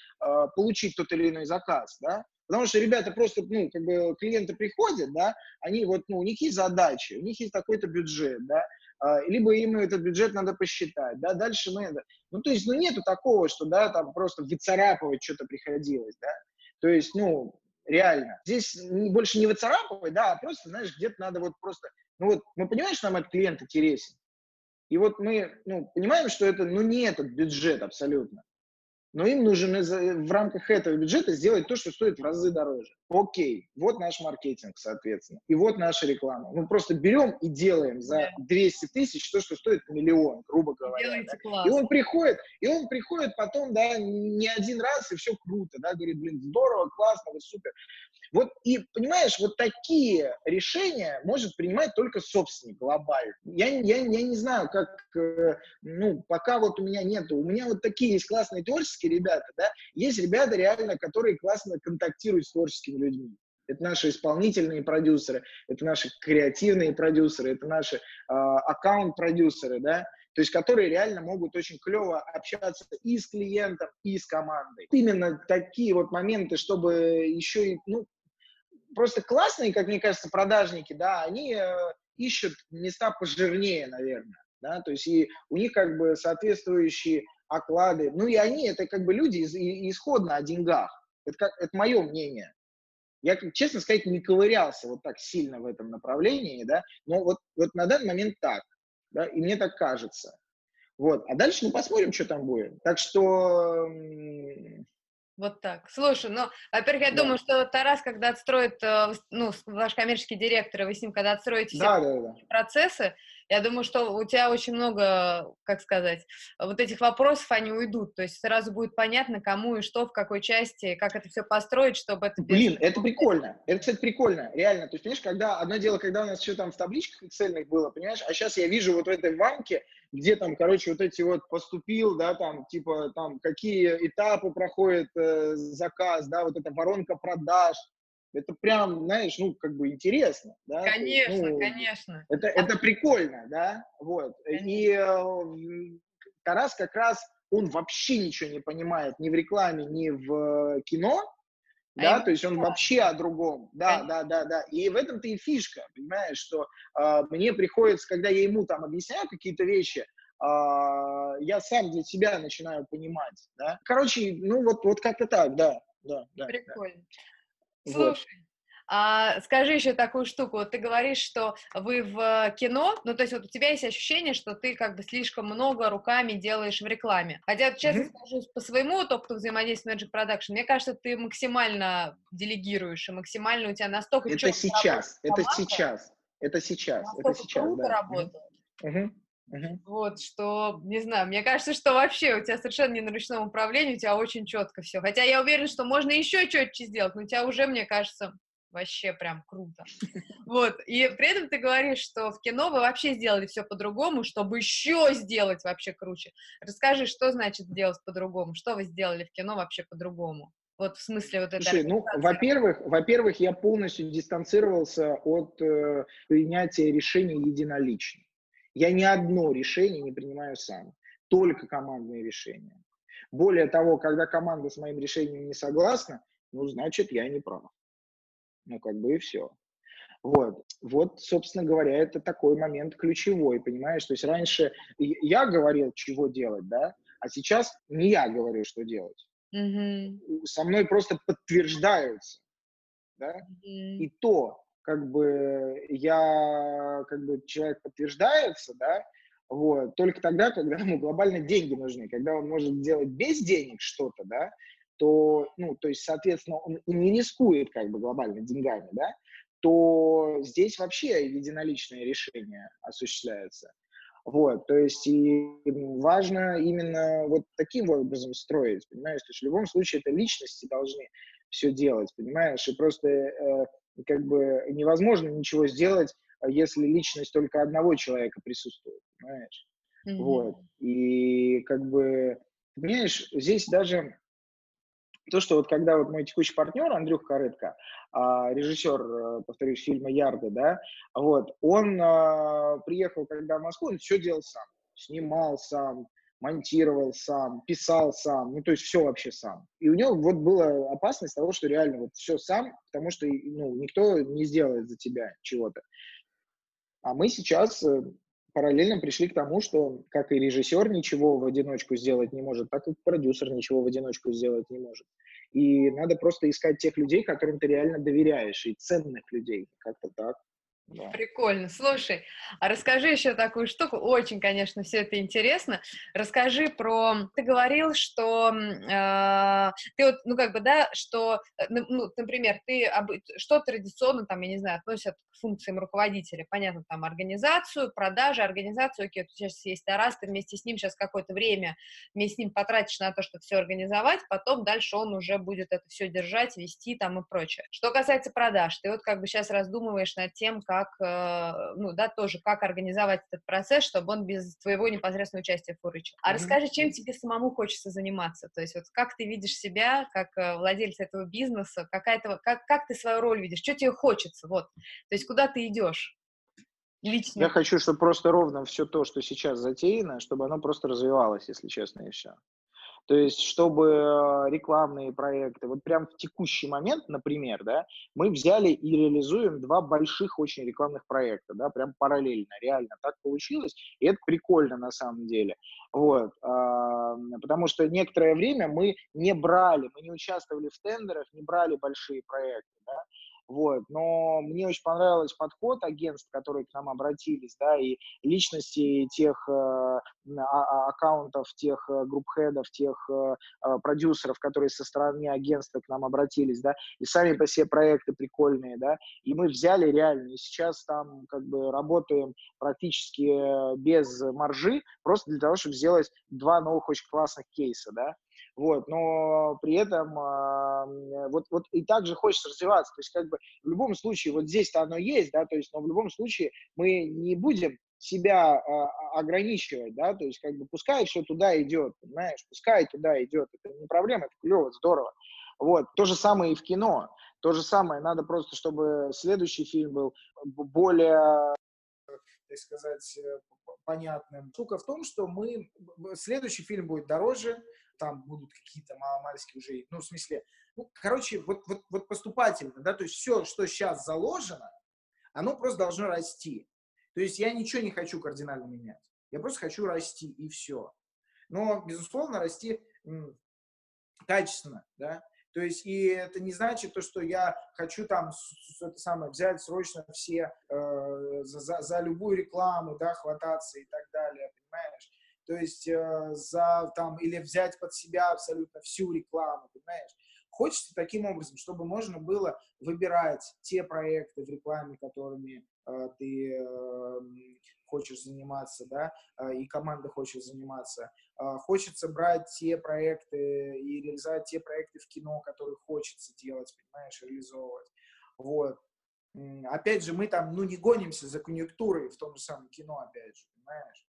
получить тот или иной заказ, да, Потому что ребята просто, ну, как бы клиенты приходят, да, они вот, ну, у них есть задачи, у них есть какой-то бюджет, да, а, либо им этот бюджет надо посчитать, да, дальше мы, ну, то есть, ну, нету такого, что, да, там просто выцарапывать что-то приходилось, да, то есть, ну, реально, здесь больше не выцарапывать, да, а просто, знаешь, где-то надо вот просто, ну, вот, мы понимаем, что нам этот клиент интересен, и вот мы, ну, понимаем, что это, ну, не этот бюджет абсолютно, но им нужно в рамках этого бюджета сделать то, что стоит в разы дороже. Окей, вот наш маркетинг, соответственно, и вот наша реклама. Мы просто берем и делаем за 200 тысяч то, что стоит миллион, грубо говоря. Да? И он приходит, и он приходит потом, да, не один раз, и все круто, да, говорит, блин, здорово, классно, вы супер. Вот и, понимаешь, вот такие решения может принимать только собственник глобально. Я, я, я не знаю, как, э, ну, пока вот у меня нету, у меня вот такие есть классные творческие творческие ребята, да, есть ребята реально, которые классно контактируют с творческими людьми. Это наши исполнительные продюсеры, это наши креативные продюсеры, это наши э, аккаунт-продюсеры, да, то есть которые реально могут очень клево общаться и с клиентом, и с командой. Именно такие вот моменты, чтобы еще и, ну, просто классные, как мне кажется, продажники, да, они э, ищут места пожирнее, наверное, да, то есть и у них как бы соответствующие оклады. Ну и они, это как бы люди из, исходно о деньгах. Это, как, это мое мнение. Я, честно сказать, не ковырялся вот так сильно в этом направлении, да, но вот, вот на данный момент так, да, и мне так кажется. Вот. А дальше мы посмотрим, что там будет. Так что вот так. Слушай, ну, во-первых, я да. думаю, что Тарас, когда отстроит, э, ну, ваш коммерческий директор, вы с ним, когда отстроите все да, да, процессы, я думаю, что у тебя очень много, как сказать, вот этих вопросов, они уйдут. То есть сразу будет понятно, кому и что, в какой части, как это все построить, чтобы это... Блин, это прикольно. Это, кстати, прикольно, реально. То есть, понимаешь, когда, одно дело, когда у нас еще там в табличках цельных было, понимаешь, а сейчас я вижу вот в этой ванке, где там, короче, вот эти вот поступил, да, там, типа, там, какие этапы проходит э, заказ, да, вот эта воронка продаж, это прям, знаешь, ну, как бы интересно, да. Конечно, ну, конечно. Это, это прикольно, да, вот. Конечно. И э, Тарас как раз, он вообще ничего не понимает ни в рекламе, ни в кино, а да, то есть он вообще о другом, да, да, да, да, и в этом-то и фишка, понимаешь, что э, мне приходится, когда я ему там объясняю какие-то вещи, э, я сам для себя начинаю понимать, да, короче, ну вот, вот как-то так, да, да, да. Прикольно. Да. Слушай, вот. А, скажи еще такую штуку. Вот ты говоришь, что вы в кино, ну то есть вот у тебя есть ощущение, что ты как бы слишком много руками делаешь в рекламе. Хотя, честно mm-hmm. скажу, по своему опыту взаимодействия с Magic Production, мне кажется, ты максимально делегируешь и максимально у тебя настолько Это сейчас, это сейчас, это сейчас, это сейчас, круто да. работает. Mm-hmm. Uh-huh. Вот, что, не знаю, мне кажется, что вообще у тебя совершенно не на ручном управлении, у тебя очень четко все. Хотя я уверена, что можно еще четче сделать, но у тебя уже, мне кажется, вообще прям круто. Вот, и при этом ты говоришь, что в кино вы вообще сделали все по-другому, чтобы еще сделать вообще круче. Расскажи, что значит сделать по-другому? Что вы сделали в кино вообще по-другому? Вот в смысле вот это. Слушай, ну, во-первых, во-первых, я полностью дистанцировался от э, принятия решений единолично. Я ни одно решение не принимаю сам, только командные решения. Более того, когда команда с моим решением не согласна, ну, значит, я не прав. Ну, как бы и все. Вот. вот, собственно говоря, это такой момент ключевой, понимаешь? То есть раньше я говорил, чего делать, да, а сейчас не я говорю, что делать. Mm-hmm. Со мной просто подтверждаются, да, mm-hmm. и то, как бы я, как бы человек подтверждается, да, вот, только тогда, когда ему глобально деньги нужны, когда он может делать без денег что-то, да, то, ну, то есть, соответственно, он не рискует как бы глобально деньгами, да, то здесь вообще единоличное решение осуществляется. Вот, то есть и важно именно вот таким образом строить, понимаешь? То есть в любом случае это личности должны все делать, понимаешь? И просто э, как бы невозможно ничего сделать, если личность только одного человека присутствует, понимаешь? Mm-hmm. Вот. И как бы, понимаешь, здесь даже то, что вот когда вот мой текущий партнер Андрюх Корытко, а, режиссер, э, повторюсь, фильма «Ярды», да, вот, он а, приехал когда в Москву, он все делал сам, снимал сам, монтировал сам, писал сам, ну, то есть все вообще сам. И у него вот была опасность того, что реально вот все сам, потому что, ну, никто не сделает за тебя чего-то. А мы сейчас э, параллельно пришли к тому, что как и режиссер ничего в одиночку сделать не может, так и продюсер ничего в одиночку сделать не может. И надо просто искать тех людей, которым ты реально доверяешь, и ценных людей, как-то так. Да. Прикольно. Слушай, а расскажи еще такую штуку. Очень, конечно, все это интересно. Расскажи про... Ты говорил, что э, ты вот, ну, как бы, да, что, э, ну, например, ты об... что традиционно, там, я не знаю, относят к функциям руководителя. Понятно, там, организацию, продажи, организацию. Окей, тут сейчас есть Тарас, ты вместе с ним сейчас какое-то время вместе с ним потратишь на то, чтобы все организовать, потом дальше он уже будет это все держать, вести там и прочее. Что касается продаж, ты вот как бы сейчас раздумываешь над тем, как как, э, ну, да, тоже, как организовать этот процесс, чтобы он без твоего непосредственного участия фурычил. А mm-hmm. расскажи, чем тебе самому хочется заниматься? То есть вот как ты видишь себя как э, владелец этого бизнеса, какая-то, как, как ты свою роль видишь, что тебе хочется, вот. То есть куда ты идешь? Лично. Я хочу, чтобы просто ровно все то, что сейчас затеяно, чтобы оно просто развивалось, если честно, и все. То есть, чтобы э, рекламные проекты, вот прям в текущий момент, например, да, мы взяли и реализуем два больших очень рекламных проекта, да, прям параллельно, реально так получилось, и это прикольно на самом деле, вот, потому что некоторое время мы не брали, мы не участвовали в тендерах, не брали большие проекты, да, Вот. Но мне очень понравился подход агентств, которые к нам обратились, да, и личности тех э, а, а, аккаунтов, тех э, групп-хедов, тех э, э, продюсеров, которые со стороны агентства к нам обратились, да, и сами по себе проекты прикольные, да, и мы взяли реально, и сейчас там как бы работаем практически э, без маржи, просто для того, чтобы сделать два новых очень классных кейса, да, вот, но при этом э, вот, вот и также хочется развиваться, то есть как бы в любом случае вот здесь-то оно есть, да, то есть, но в любом случае мы не будем себя э, ограничивать, да, то есть как бы пускай все туда идет, понимаешь, пускай туда идет, это не проблема, это клево, здорово, вот, то же самое и в кино, то же самое, надо просто, чтобы следующий фильм был более так сказать, э, понятным. Штука в том, что мы... Следующий фильм будет дороже, там будут какие-то маломальские уже, ну, в смысле, ну, короче, вот, вот, вот поступательно, да, то есть все, что сейчас заложено, оно просто должно расти. То есть я ничего не хочу кардинально менять. Я просто хочу расти, и все. Но, безусловно, расти качественно, да. То есть, и это не значит то, что я хочу там это самое, взять срочно все э, за, за любую рекламу, да, хвататься и так далее, понимаешь? То есть э, за там или взять под себя абсолютно всю рекламу, понимаешь? Хочется таким образом, чтобы можно было выбирать те проекты в рекламе, которыми э, ты э, хочешь заниматься, да, э, и команда хочет заниматься. Э, хочется брать те проекты и реализовать те проекты в кино, которые хочется делать, понимаешь, реализовывать. Вот. Опять же, мы там, ну, не гонимся за конъюнктурой в том же самом кино, опять же, понимаешь?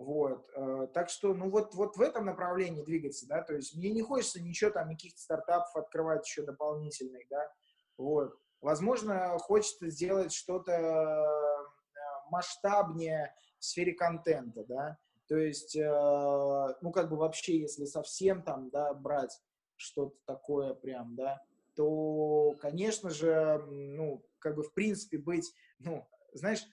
Вот, э, так что, ну вот, вот в этом направлении двигаться, да, то есть мне не хочется ничего там, никаких стартапов открывать еще дополнительных, да, вот. Возможно, хочется сделать что-то э, масштабнее в сфере контента, да, то есть, э, ну, как бы вообще, если совсем там, да, брать что-то такое прям, да, то, конечно же, ну, как бы в принципе быть, ну, знаешь,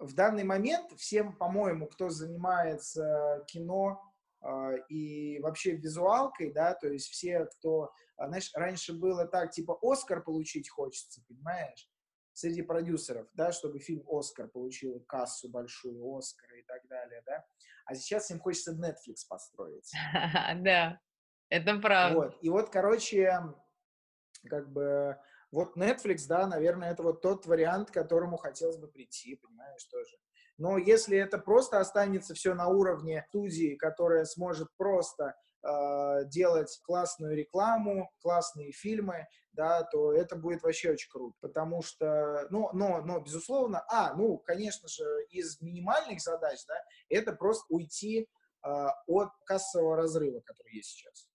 в данный момент всем, по-моему, кто занимается кино э, и вообще визуалкой, да, то есть все, кто, а, знаешь, раньше было так, типа, Оскар получить хочется, понимаешь, среди продюсеров, да, чтобы фильм Оскар получил кассу большую, Оскара и так далее, да, а сейчас им хочется Netflix построить. Да, это правда. Вот, и вот, короче, как бы вот Netflix, да, наверное, это вот тот вариант, к которому хотелось бы прийти, понимаешь, тоже. Но если это просто останется все на уровне студии, которая сможет просто э, делать классную рекламу, классные фильмы, да, то это будет вообще очень круто, потому что, ну, но, но, безусловно, а, ну, конечно же, из минимальных задач, да, это просто уйти э, от кассового разрыва, который есть сейчас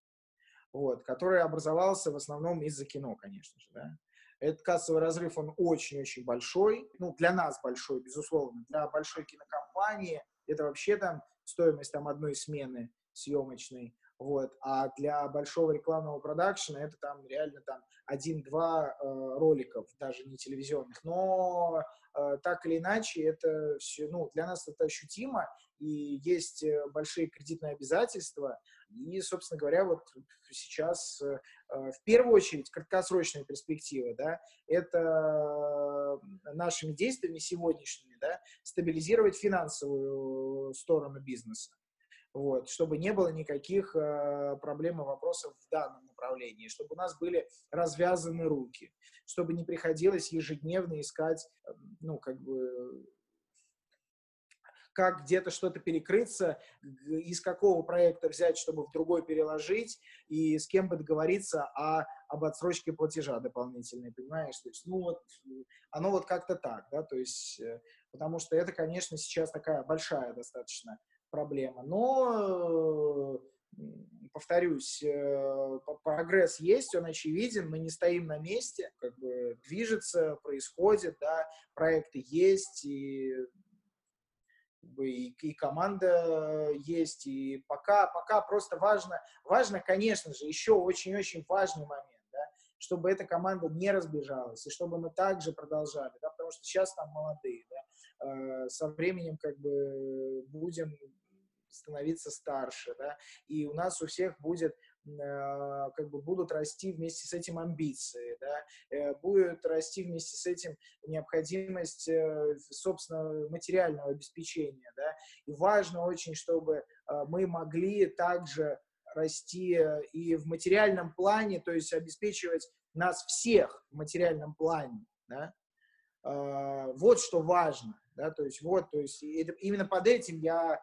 вот, который образовался в основном из-за кино, конечно же, да. Этот кассовый разрыв, он очень-очень большой, ну, для нас большой, безусловно, для большой кинокомпании. Это вообще там стоимость там одной смены съемочной, вот, а для большого рекламного продакшена это там реально там один-два э, роликов, даже не телевизионных, но э, так или иначе это все, ну, для нас это ощутимо, и есть э, большие кредитные обязательства, и, собственно говоря, вот сейчас э, э, в первую очередь краткосрочная перспектива, да, это нашими действиями сегодняшними, да, стабилизировать финансовую сторону бизнеса. Вот, чтобы не было никаких э, проблем и вопросов в данном направлении, чтобы у нас были развязаны руки, чтобы не приходилось ежедневно искать, ну, как бы, как где-то что-то перекрыться, из какого проекта взять, чтобы в другой переложить, и с кем бы договориться о, об отсрочке платежа дополнительной, понимаешь? То есть, ну вот, оно вот как-то так, да, то есть, э, потому что это, конечно, сейчас такая большая достаточно проблема, но повторюсь, э, прогресс есть, он очевиден, мы не стоим на месте, как бы движется, происходит, да, проекты есть, и и, и команда есть, и пока, пока просто важно, важно, конечно же, еще очень-очень важный момент, да, чтобы эта команда не разбежалась, и чтобы мы также продолжали, да, потому что сейчас там молодые, да, э, со временем как бы будем становиться старше, да, и у нас у всех будет как бы будут расти вместе с этим амбиции, да, э, будет расти вместе с этим необходимость, э, собственно, материального обеспечения, да, и важно очень, чтобы мы могли также расти и в материальном плане, то есть обеспечивать нас всех в материальном плане, да, вот что важно, да, то есть вот, то есть именно под этим я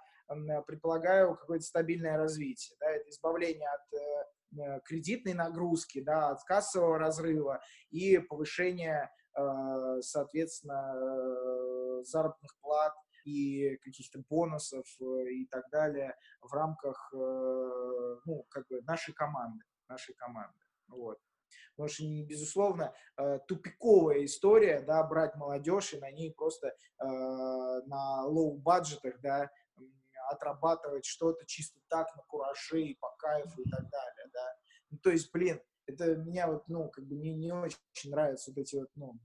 предполагаю какое-то стабильное развитие, да, это избавление от э, э, кредитной нагрузки, да, от кассового разрыва и повышение, э, соответственно, заработных плат и каких-то бонусов и так далее в рамках, ну, как бы нашей команды, нашей команды, вот. Потому что, безусловно, тупиковая история, да, брать молодежь и на ней просто на лоу-баджетах, да, отрабатывать что-то чисто так, на кураже и по кайфу и так далее, да. Ну, то есть, блин, это меня вот, ну, как бы мне не очень нравятся вот эти вот, ну,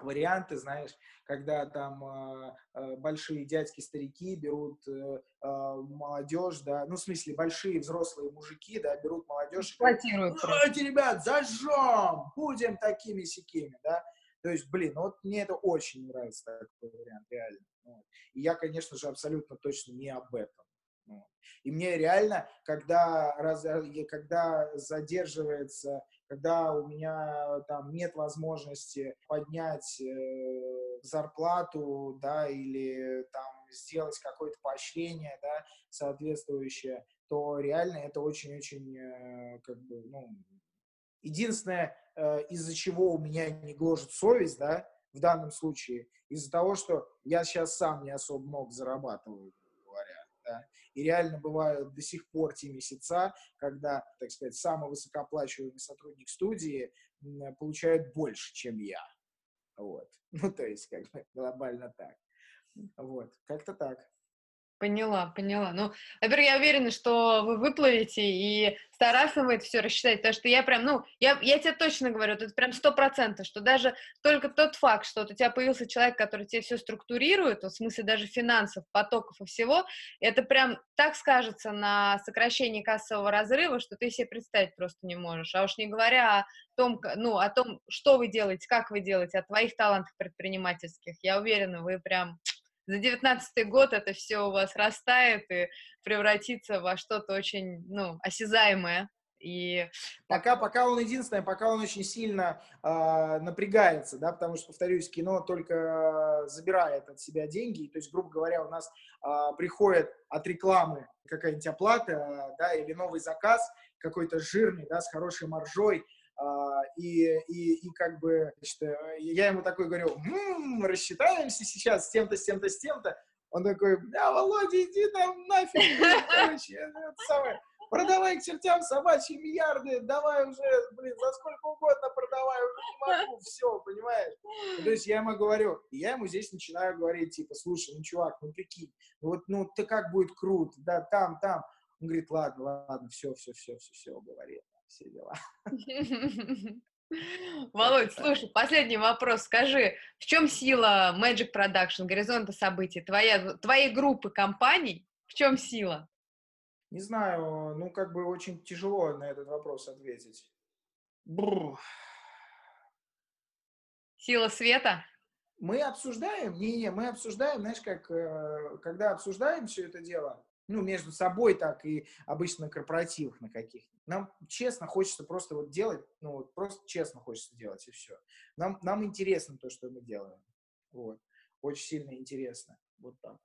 варианты, знаешь, когда там э, э, большие дядьки-старики берут э, э, молодежь, да, ну, в смысле, большие взрослые мужики, да, берут молодежь. Эксплуатируют. Давайте, ребят, зажжем, будем такими-сякими, да. То есть, блин, ну, вот мне это очень нравится такой вариант, реально. Вот. И я, конечно же, абсолютно точно не об этом. Вот. И мне реально, когда, раз, когда задерживается, когда у меня там нет возможности поднять э, зарплату, да, или там сделать какое-то поощрение, да, соответствующее, то реально это очень-очень, э, как бы, ну, единственное, э, из-за чего у меня не гложет совесть, да, в данном случае, из-за того, что я сейчас сам не особо много зарабатываю, говоря, да, и реально бывают до сих пор те месяца, когда, так сказать, самый высокооплачиваемый сотрудник студии получает больше, чем я, вот, ну, то есть, как бы, глобально так, вот, как-то так. Поняла, поняла. Ну, во-первых, я уверена, что вы выплывете, и с Тарасом это все рассчитать, потому что я прям, ну, я, я тебе точно говорю, это прям сто процентов, что даже только тот факт, что вот у тебя появился человек, который тебе все структурирует, в смысле даже финансов, потоков и всего, это прям так скажется на сокращении кассового разрыва, что ты себе представить просто не можешь. А уж не говоря о том, ну, о том, что вы делаете, как вы делаете, о твоих талантах предпринимательских, я уверена, вы прям за девятнадцатый год это все у вас растает и превратится во что-то очень, ну, осязаемое. И пока, пока он единственное, пока он очень сильно э, напрягается, да, потому что, повторюсь, кино только забирает от себя деньги, то есть, грубо говоря, у нас э, приходит от рекламы какая-нибудь оплата, да, или новый заказ какой-то жирный, да, с хорошей маржой, а, и, и, и как бы, значит, э, я ему такой говорю, м-м, рассчитаемся сейчас с тем-то, с тем-то, с тем-то. Он такой, бля, Володя, иди там нафиг, короче, это самое, продавай к чертям собачьи миллиарды, давай уже, блин, за сколько угодно продавай, уже не могу, все, понимаешь? То есть я ему говорю, я ему здесь начинаю говорить, типа, слушай, ну, чувак, ну, прикинь, ну, вот, ну, ты как будет круто, да, там, там. Он говорит, ладно, ладно, все, все, все, все, все, говорит все дела. Володь, слушай, последний вопрос. Скажи, в чем сила Magic Production, горизонта событий, твоя, твоей группы компаний, в чем сила? Не знаю, ну, как бы очень тяжело на этот вопрос ответить. Бррр. Сила света? Мы обсуждаем, не-не, мы обсуждаем, знаешь, как, э, когда обсуждаем все это дело, ну, между собой, так и обычно на корпоративах на каких Нам честно хочется просто вот делать, ну, вот просто честно хочется делать, и все. Нам, нам интересно то, что мы делаем. Вот. Очень сильно интересно. Вот так.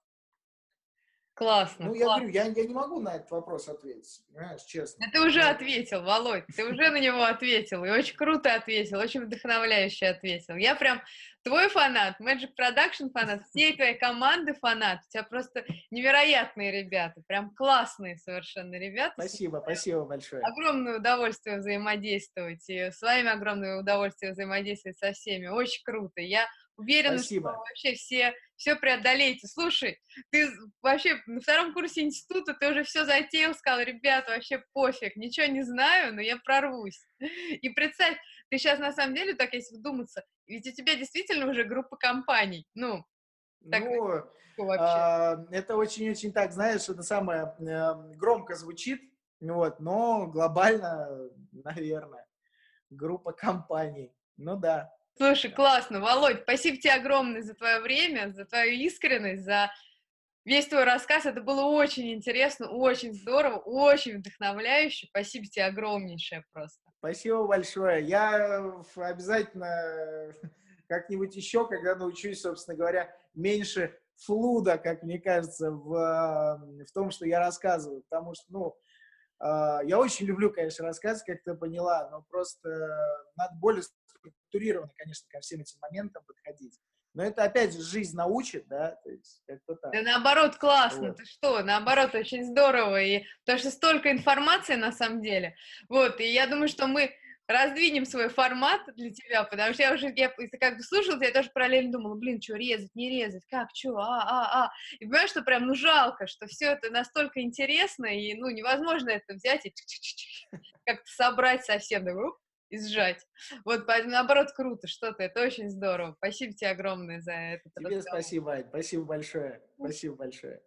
Классно. Ну, я говорю, я, я не могу на этот вопрос ответить, понимаешь, честно. Да ты уже ответил, Володь, ты уже на него ответил, и очень круто ответил, очень вдохновляюще ответил. Я прям твой фанат, Magic Production фанат, всей твоей команды фанат, у тебя просто невероятные ребята, прям классные совершенно ребята. Спасибо, спасибо большое. Огромное удовольствие взаимодействовать, и с вами огромное удовольствие взаимодействовать со всеми, очень круто. Я уверена, Спасибо. что вообще все, все преодолеете. Слушай, ты вообще на втором курсе института, ты уже все затеял, сказал, ребята, вообще пофиг, ничего не знаю, но я прорвусь. И представь, ты сейчас на самом деле, так если вдуматься, ведь у тебя действительно уже группа компаний, ну, Так ну, вообще. а, это очень-очень так, знаешь, это самое э, громко звучит, вот, но глобально, наверное, группа компаний. Ну да. Слушай, классно, Володь, спасибо тебе огромное за твое время, за твою искренность, за весь твой рассказ. Это было очень интересно, очень здорово, очень вдохновляюще. Спасибо тебе огромнейшее просто. Спасибо большое. Я обязательно как-нибудь еще, когда научусь, собственно говоря, меньше флуда, как мне кажется, в, в том, что я рассказываю. Потому что, ну, а, я очень люблю, конечно, рассказывать, как ты поняла, но просто надо более структурированно, конечно, ко всем этим моментам подходить. Но это, опять же, жизнь научит, да, то есть как-то так. Да наоборот, классно, Вот. ты что, наоборот, очень здорово, и потому что столько информации на самом деле, вот, и я думаю, что мы раздвинем свой формат для тебя, потому что я уже, я как бы слушала, я тоже параллельно думала, блин, что резать, не резать, как, что, а, а, а, и понимаешь, что прям, ну, жалко, что все это настолько интересно, и, ну, невозможно это взять и как-то собрать совсем, уп, и сжать. Вот, наоборот, круто, что-то, это очень здорово. Спасибо тебе огромное за это. Тебе спасибо, Ань, спасибо большое, спасибо большое.